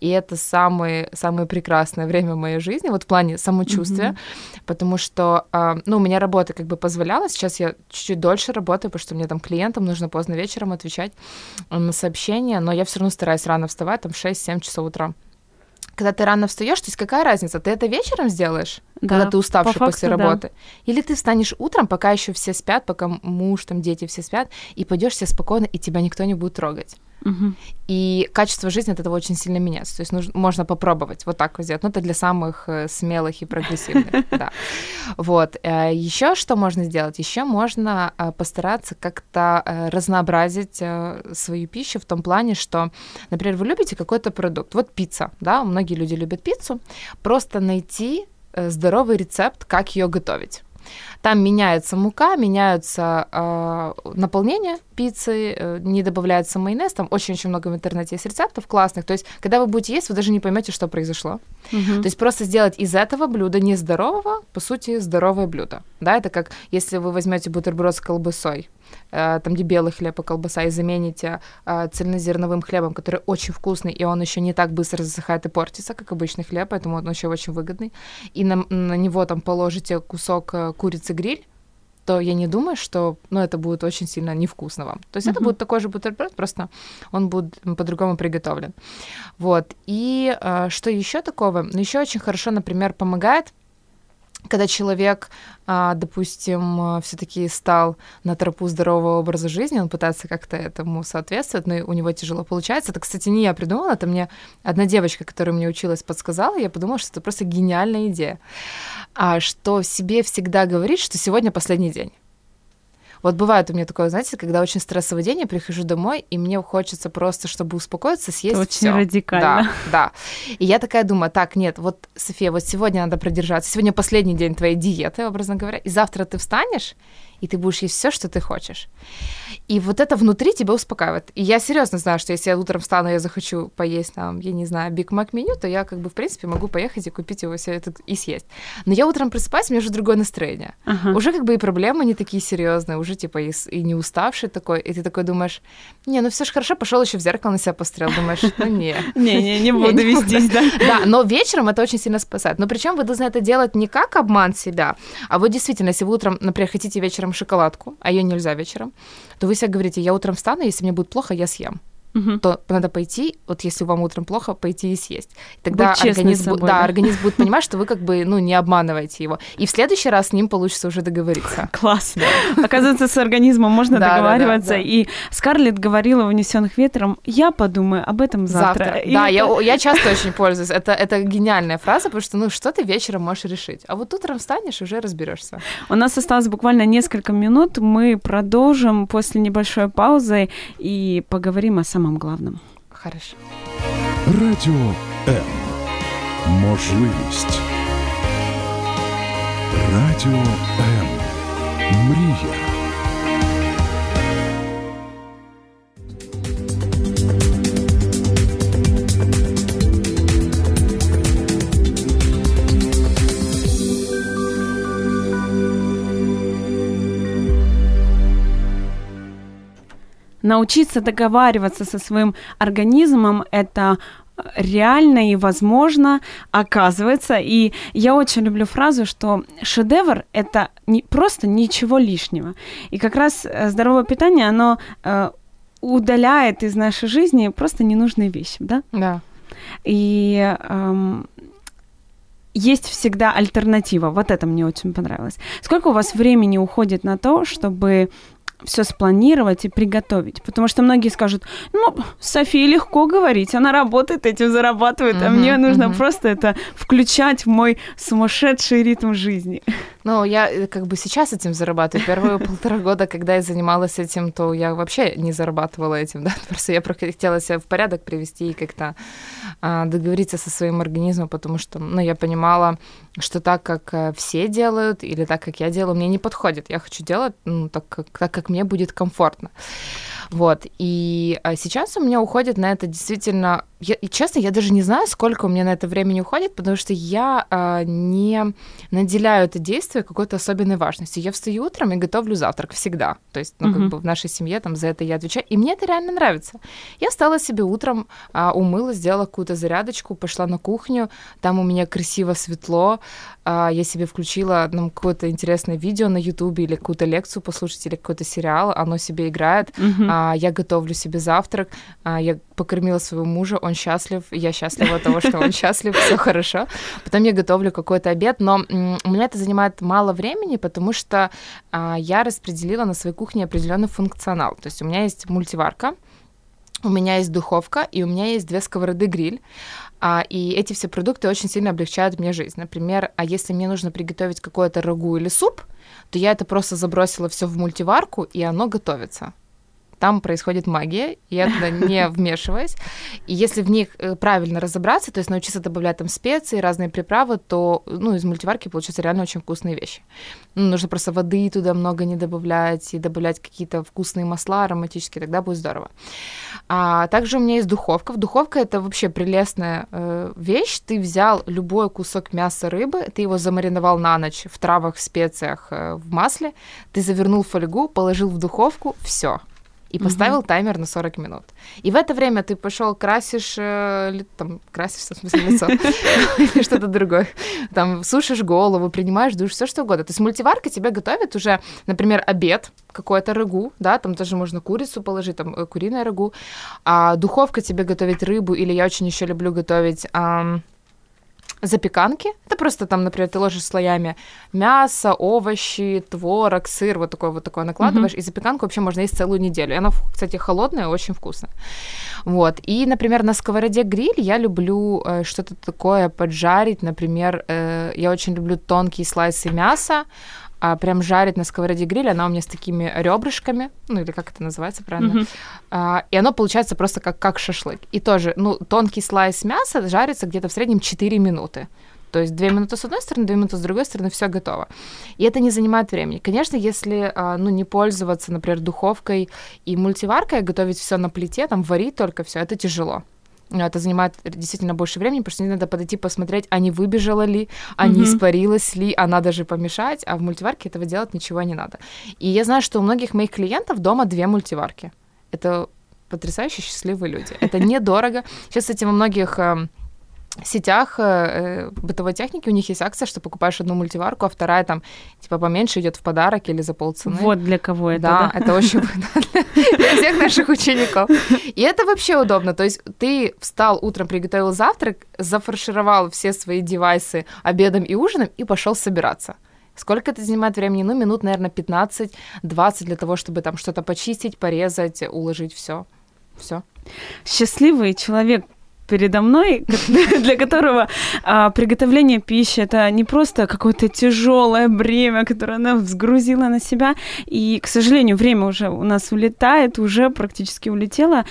и это самое, самое прекрасное время моей жизни, вот в плане самочувствия, потому что, а, ну, у меня работа как бы позволяла, сейчас я чуть-чуть дольше работаю, потому что мне там клиентам нужно поздно вечером отвечать на сообщения, но я все равно стараюсь рано вставать, там в 6-7 часов утра когда ты рано встаешь, то есть какая разница? Ты это вечером сделаешь, да, когда ты уставший по после факту, работы? Да. Или ты встанешь утром, пока еще все спят, пока муж, там дети все спят, и пойдешь все спокойно, и тебя никто не будет трогать. Угу. И качество жизни от этого очень сильно меняется. То есть нужно, можно попробовать вот так вот сделать. Но это для самых э, смелых и прогрессивных. Да. Вот. Э, Еще что можно сделать? Еще можно э, постараться как-то разнообразить свою пищу в том плане, что, например, вы любите какой-то продукт. Вот пицца, да, многие люди любят пиццу. Просто найти здоровый рецепт, как ее готовить. Там меняется мука, меняются э, наполнения пиццы, э, не добавляется майонез, там очень-очень много в интернете есть рецептов классных. То есть, когда вы будете есть, вы даже не поймете, что произошло. Угу. То есть просто сделать из этого блюда нездорового, по сути, здоровое блюдо. Да, это как если вы возьмете бутерброд с колбасой, э, там, где белый хлеб и колбаса, и замените э, цельнозерновым хлебом, который очень вкусный, и он еще не так быстро засыхает и портится, как обычный хлеб, поэтому он еще очень выгодный. И на, на него там положите кусок курицы гриль, то я не думаю, что ну, это будет очень сильно невкусно вам. То есть mm-hmm. это будет такой же бутерброд, просто он будет по-другому приготовлен. Вот. И э, что еще такого? Ну, еще очень хорошо, например, помогает когда человек, а, допустим, все-таки стал на тропу здорового образа жизни, он пытается как-то этому соответствовать, но у него тяжело получается. Это, кстати, не я придумала, это мне одна девочка, которая мне училась, подсказала, и я подумала, что это просто гениальная идея. А что себе всегда говорить, что сегодня последний день. Вот бывает у меня такое, знаете, когда очень стрессовый день, я прихожу домой, и мне хочется просто, чтобы успокоиться, съесть Это очень всё. радикально. Да, да. И я такая думаю, так, нет, вот, София, вот сегодня надо продержаться, сегодня последний день твоей диеты, образно говоря, и завтра ты встанешь, и ты будешь есть все, что ты хочешь. И вот это внутри тебя успокаивает. И я серьезно знаю, что если я утром встану, я захочу поесть там, я не знаю, Биг Мак меню, то я как бы, в принципе, могу поехать и купить его все это и съесть. Но я утром просыпаюсь, у меня уже другое настроение. Ага. Уже как бы и проблемы не такие серьезные, уже типа и, и не уставший такой, и ты такой думаешь, не, ну все же хорошо, пошел еще в зеркало на себя посмотрел, думаешь, ну не. Не буду не вестись, да. Да, но вечером это очень сильно спасает. Но причем вы должны это делать не как обман себя, а вот действительно, если вы утром, например, хотите вечером шоколадку, а ее нельзя вечером, то вы себе говорите, я утром встану, если мне будет плохо, я съем. Мгм. То надо пойти, вот если вам утром плохо, пойти и съесть. Тогда организм, собой, да, да? организм будет понимать, что вы как бы ну, не обманываете его. И в следующий раз с ним получится уже договориться. Класс. Оказывается, с организмом можно Да, да, да, договариваться. да. И Скарлетт говорила в «Унесенных ветром», я подумаю об этом завтра. И Да, это- я, я часто очень пользуюсь. Это, это гениальная фраза, потому что ну что ты вечером можешь решить. А вот утром встанешь, уже разберешься. У нас осталось буквально несколько минут. Мы продолжим после небольшой паузы и поговорим о самом главном. Хорошо. Радіо М. Можливість. Радіо М. Мрія. Научиться договариваться со своим организмом – это э, реально и возможно, оказывается. И я очень люблю фразу, что шедевр – это не, просто ничего лишнего. И как раз э, здоровое питание, оно э, удаляет из нашей жизни просто ненужные вещи, да? Да. И эм, есть всегда альтернатива. Вот это мне очень понравилось. Сколько у вас времени уходит на то, чтобы все спланировать и приготовить? Потому что многие скажут, ну, Софии легко говорить, она работает, этим зарабатывает, а Мгм, мне нужно мгм. просто это включать в мой сумасшедший ритм жизни. Ну, я э, как бы сейчас этим зарабатываю. Первые полтора года, когда я занималась этим, то я вообще не зарабатывала этим, да. Просто я хотела себя в порядок привести и как-то а, договориться со своим организмом, потому что, ну, я понимала, что так, как э, все делают, или так, как я делаю, мне не подходит. Я хочу делать ну, так, как, так, как мне будет комфортно. Вот. И а, сейчас у меня уходит на это действительно... Я, и честно, я даже не знаю, сколько у меня на это времени уходит, потому что я а, не наделяю это действие какой-то особенной важностью. Я встаю утром и готовлю завтрак всегда. То есть, ну, как Мгм. бы в нашей семье там за это я отвечаю. И мне это реально нравится. Я встала себе утром, а, умыла, сделала какую-то зарядочку, пошла на кухню. Там у меня красиво, светло. А, я себе включила ну, какое-то интересное видео на Ютубе или какую-то лекцию послушать, или какой-то сериал. Оно себе играет. Мгм. А, я готовлю себе завтрак, а, я покормила своего мужа, он счастлив, я счастлива от того, что он счастлив, все хорошо. Потом я готовлю какой-то обед, но у меня это занимает мало времени, потому что а, я распределила на своей кухне определенный функционал. То есть у меня есть мультиварка, у меня есть духовка, и у меня есть две сковороды гриль. А, и эти все продукты очень сильно облегчают мне жизнь. Например, а если мне нужно приготовить какое-то рагу или суп, то я это просто забросила все в мультиварку, и оно готовится там происходит магия, я туда не вмешиваюсь. И если в них э, правильно разобраться, то есть научиться добавлять там специи, разные приправы, то ну, из мультиварки получаются реально очень вкусные вещи. Ну, нужно просто воды туда много не добавлять и добавлять какие-то вкусные масла ароматические, тогда будет здорово. А также у меня есть духовка. Духовка это вообще прелестная э, вещь. Ты взял любой кусок мяса рыбы, ты его замариновал на ночь в травах, специях, э, в масле, ты завернул в фольгу, положил в духовку, все и поставил таймер на 40 минут. И в это время ты пошел красишь, э, там, красишься, в смысле, лицо, или что-то другое, там, сушишь голову, принимаешь душ, все что угодно. То есть мультиварка тебе готовит уже, например, обед, какое-то рагу, да, там тоже можно курицу положить, там, э, куриное рагу, а духовка тебе готовит рыбу, или я очень еще люблю готовить... ам, запеканки. Это просто там, например, ты ложишь слоями мясо, овощи, творог, сыр, вот такое вот такое накладываешь, и запеканку вообще можно есть целую неделю. И она, кстати, холодная, очень вкусная. Вот. И, например, на сковороде гриль я люблю э, что-то такое поджарить. Например, э, я очень люблю тонкие слайсы мяса, а прям жарить на сковороде гриль. Она у меня с такими ребрышками, ну или как это называется правильно. Мгм. А, и оно получается просто как, как шашлык. И тоже, ну, тонкий слайс мяса жарится где-то в среднем 4 минуты. То есть две минуты с одной стороны, две минуты с другой стороны, все готово. И это не занимает времени. Конечно, если а, ну, не пользоваться, например, духовкой и мультиваркой, а готовить все на плите, там варить только все, это тяжело это занимает действительно больше времени, потому что не надо подойти посмотреть, а не выбежала ли, а не испарилась ли, а надо же помешать, а в мультиварке этого делать ничего не надо. И я знаю, что у многих моих клиентов дома две мультиварки. Это потрясающе счастливые люди. Это недорого. Сейчас этим у многих эм, сетях э, э, бытовой техники у них есть акция, что покупаешь одну мультиварку, а вторая там типа поменьше идет в подарок или за полцены. Вот для кого это. Да, да? это очень для всех наших учеников. И это вообще удобно. То есть ты встал утром, приготовил завтрак, зафаршировал все свои девайсы обедом и ужином и пошел собираться. Сколько это занимает времени? Ну, минут, наверное, 15-20 для того, чтобы там что-то почистить, порезать, уложить все. Все. Счастливый человек передо мной, для которого а, приготовление пищи это не просто какое-то тяжелое бремя, которое она взгрузила на себя. И, к сожалению, время уже у нас улетает, уже практически улетело.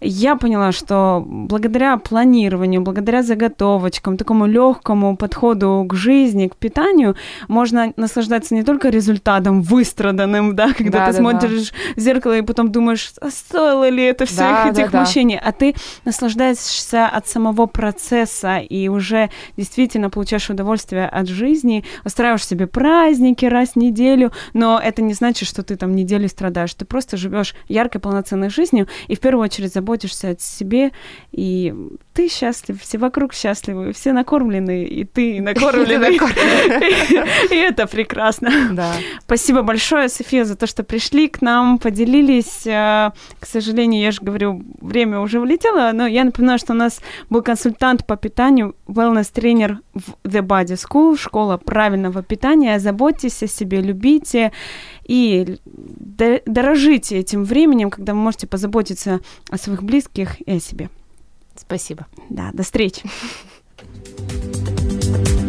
Я поняла, что благодаря планированию, благодаря заготовочкам, такому легкому подходу к жизни, к питанию, можно наслаждаться не только результатом выстраданным, да, когда да, ты да, смотришь да. в зеркало и потом думаешь, а стоило ли это всех да, этих да, мучений, да. а ты наслаждаешься от самого процесса и уже действительно получаешь удовольствие от жизни, устраиваешь себе праздники раз в неделю, но это не значит, что ты там неделю страдаешь. Ты просто живешь яркой, полноценной жизнью и в первую очередь заботишься о себе, и ты счастлив, все вокруг счастливы, все накормлены, и ты накормленный. И это прекрасно. Спасибо большое, София, за то, что пришли к нам, поделились. Э, к сожалению, я же говорю, время уже улетело, но я напоминаю, что у нас был консультант по питанию, wellness-тренер в The Body School, школа правильного питания. Заботьтесь о себе, любите и дорожите этим временем, когда вы можете позаботиться о своих близких и о себе. Спасибо. Да, до встречи.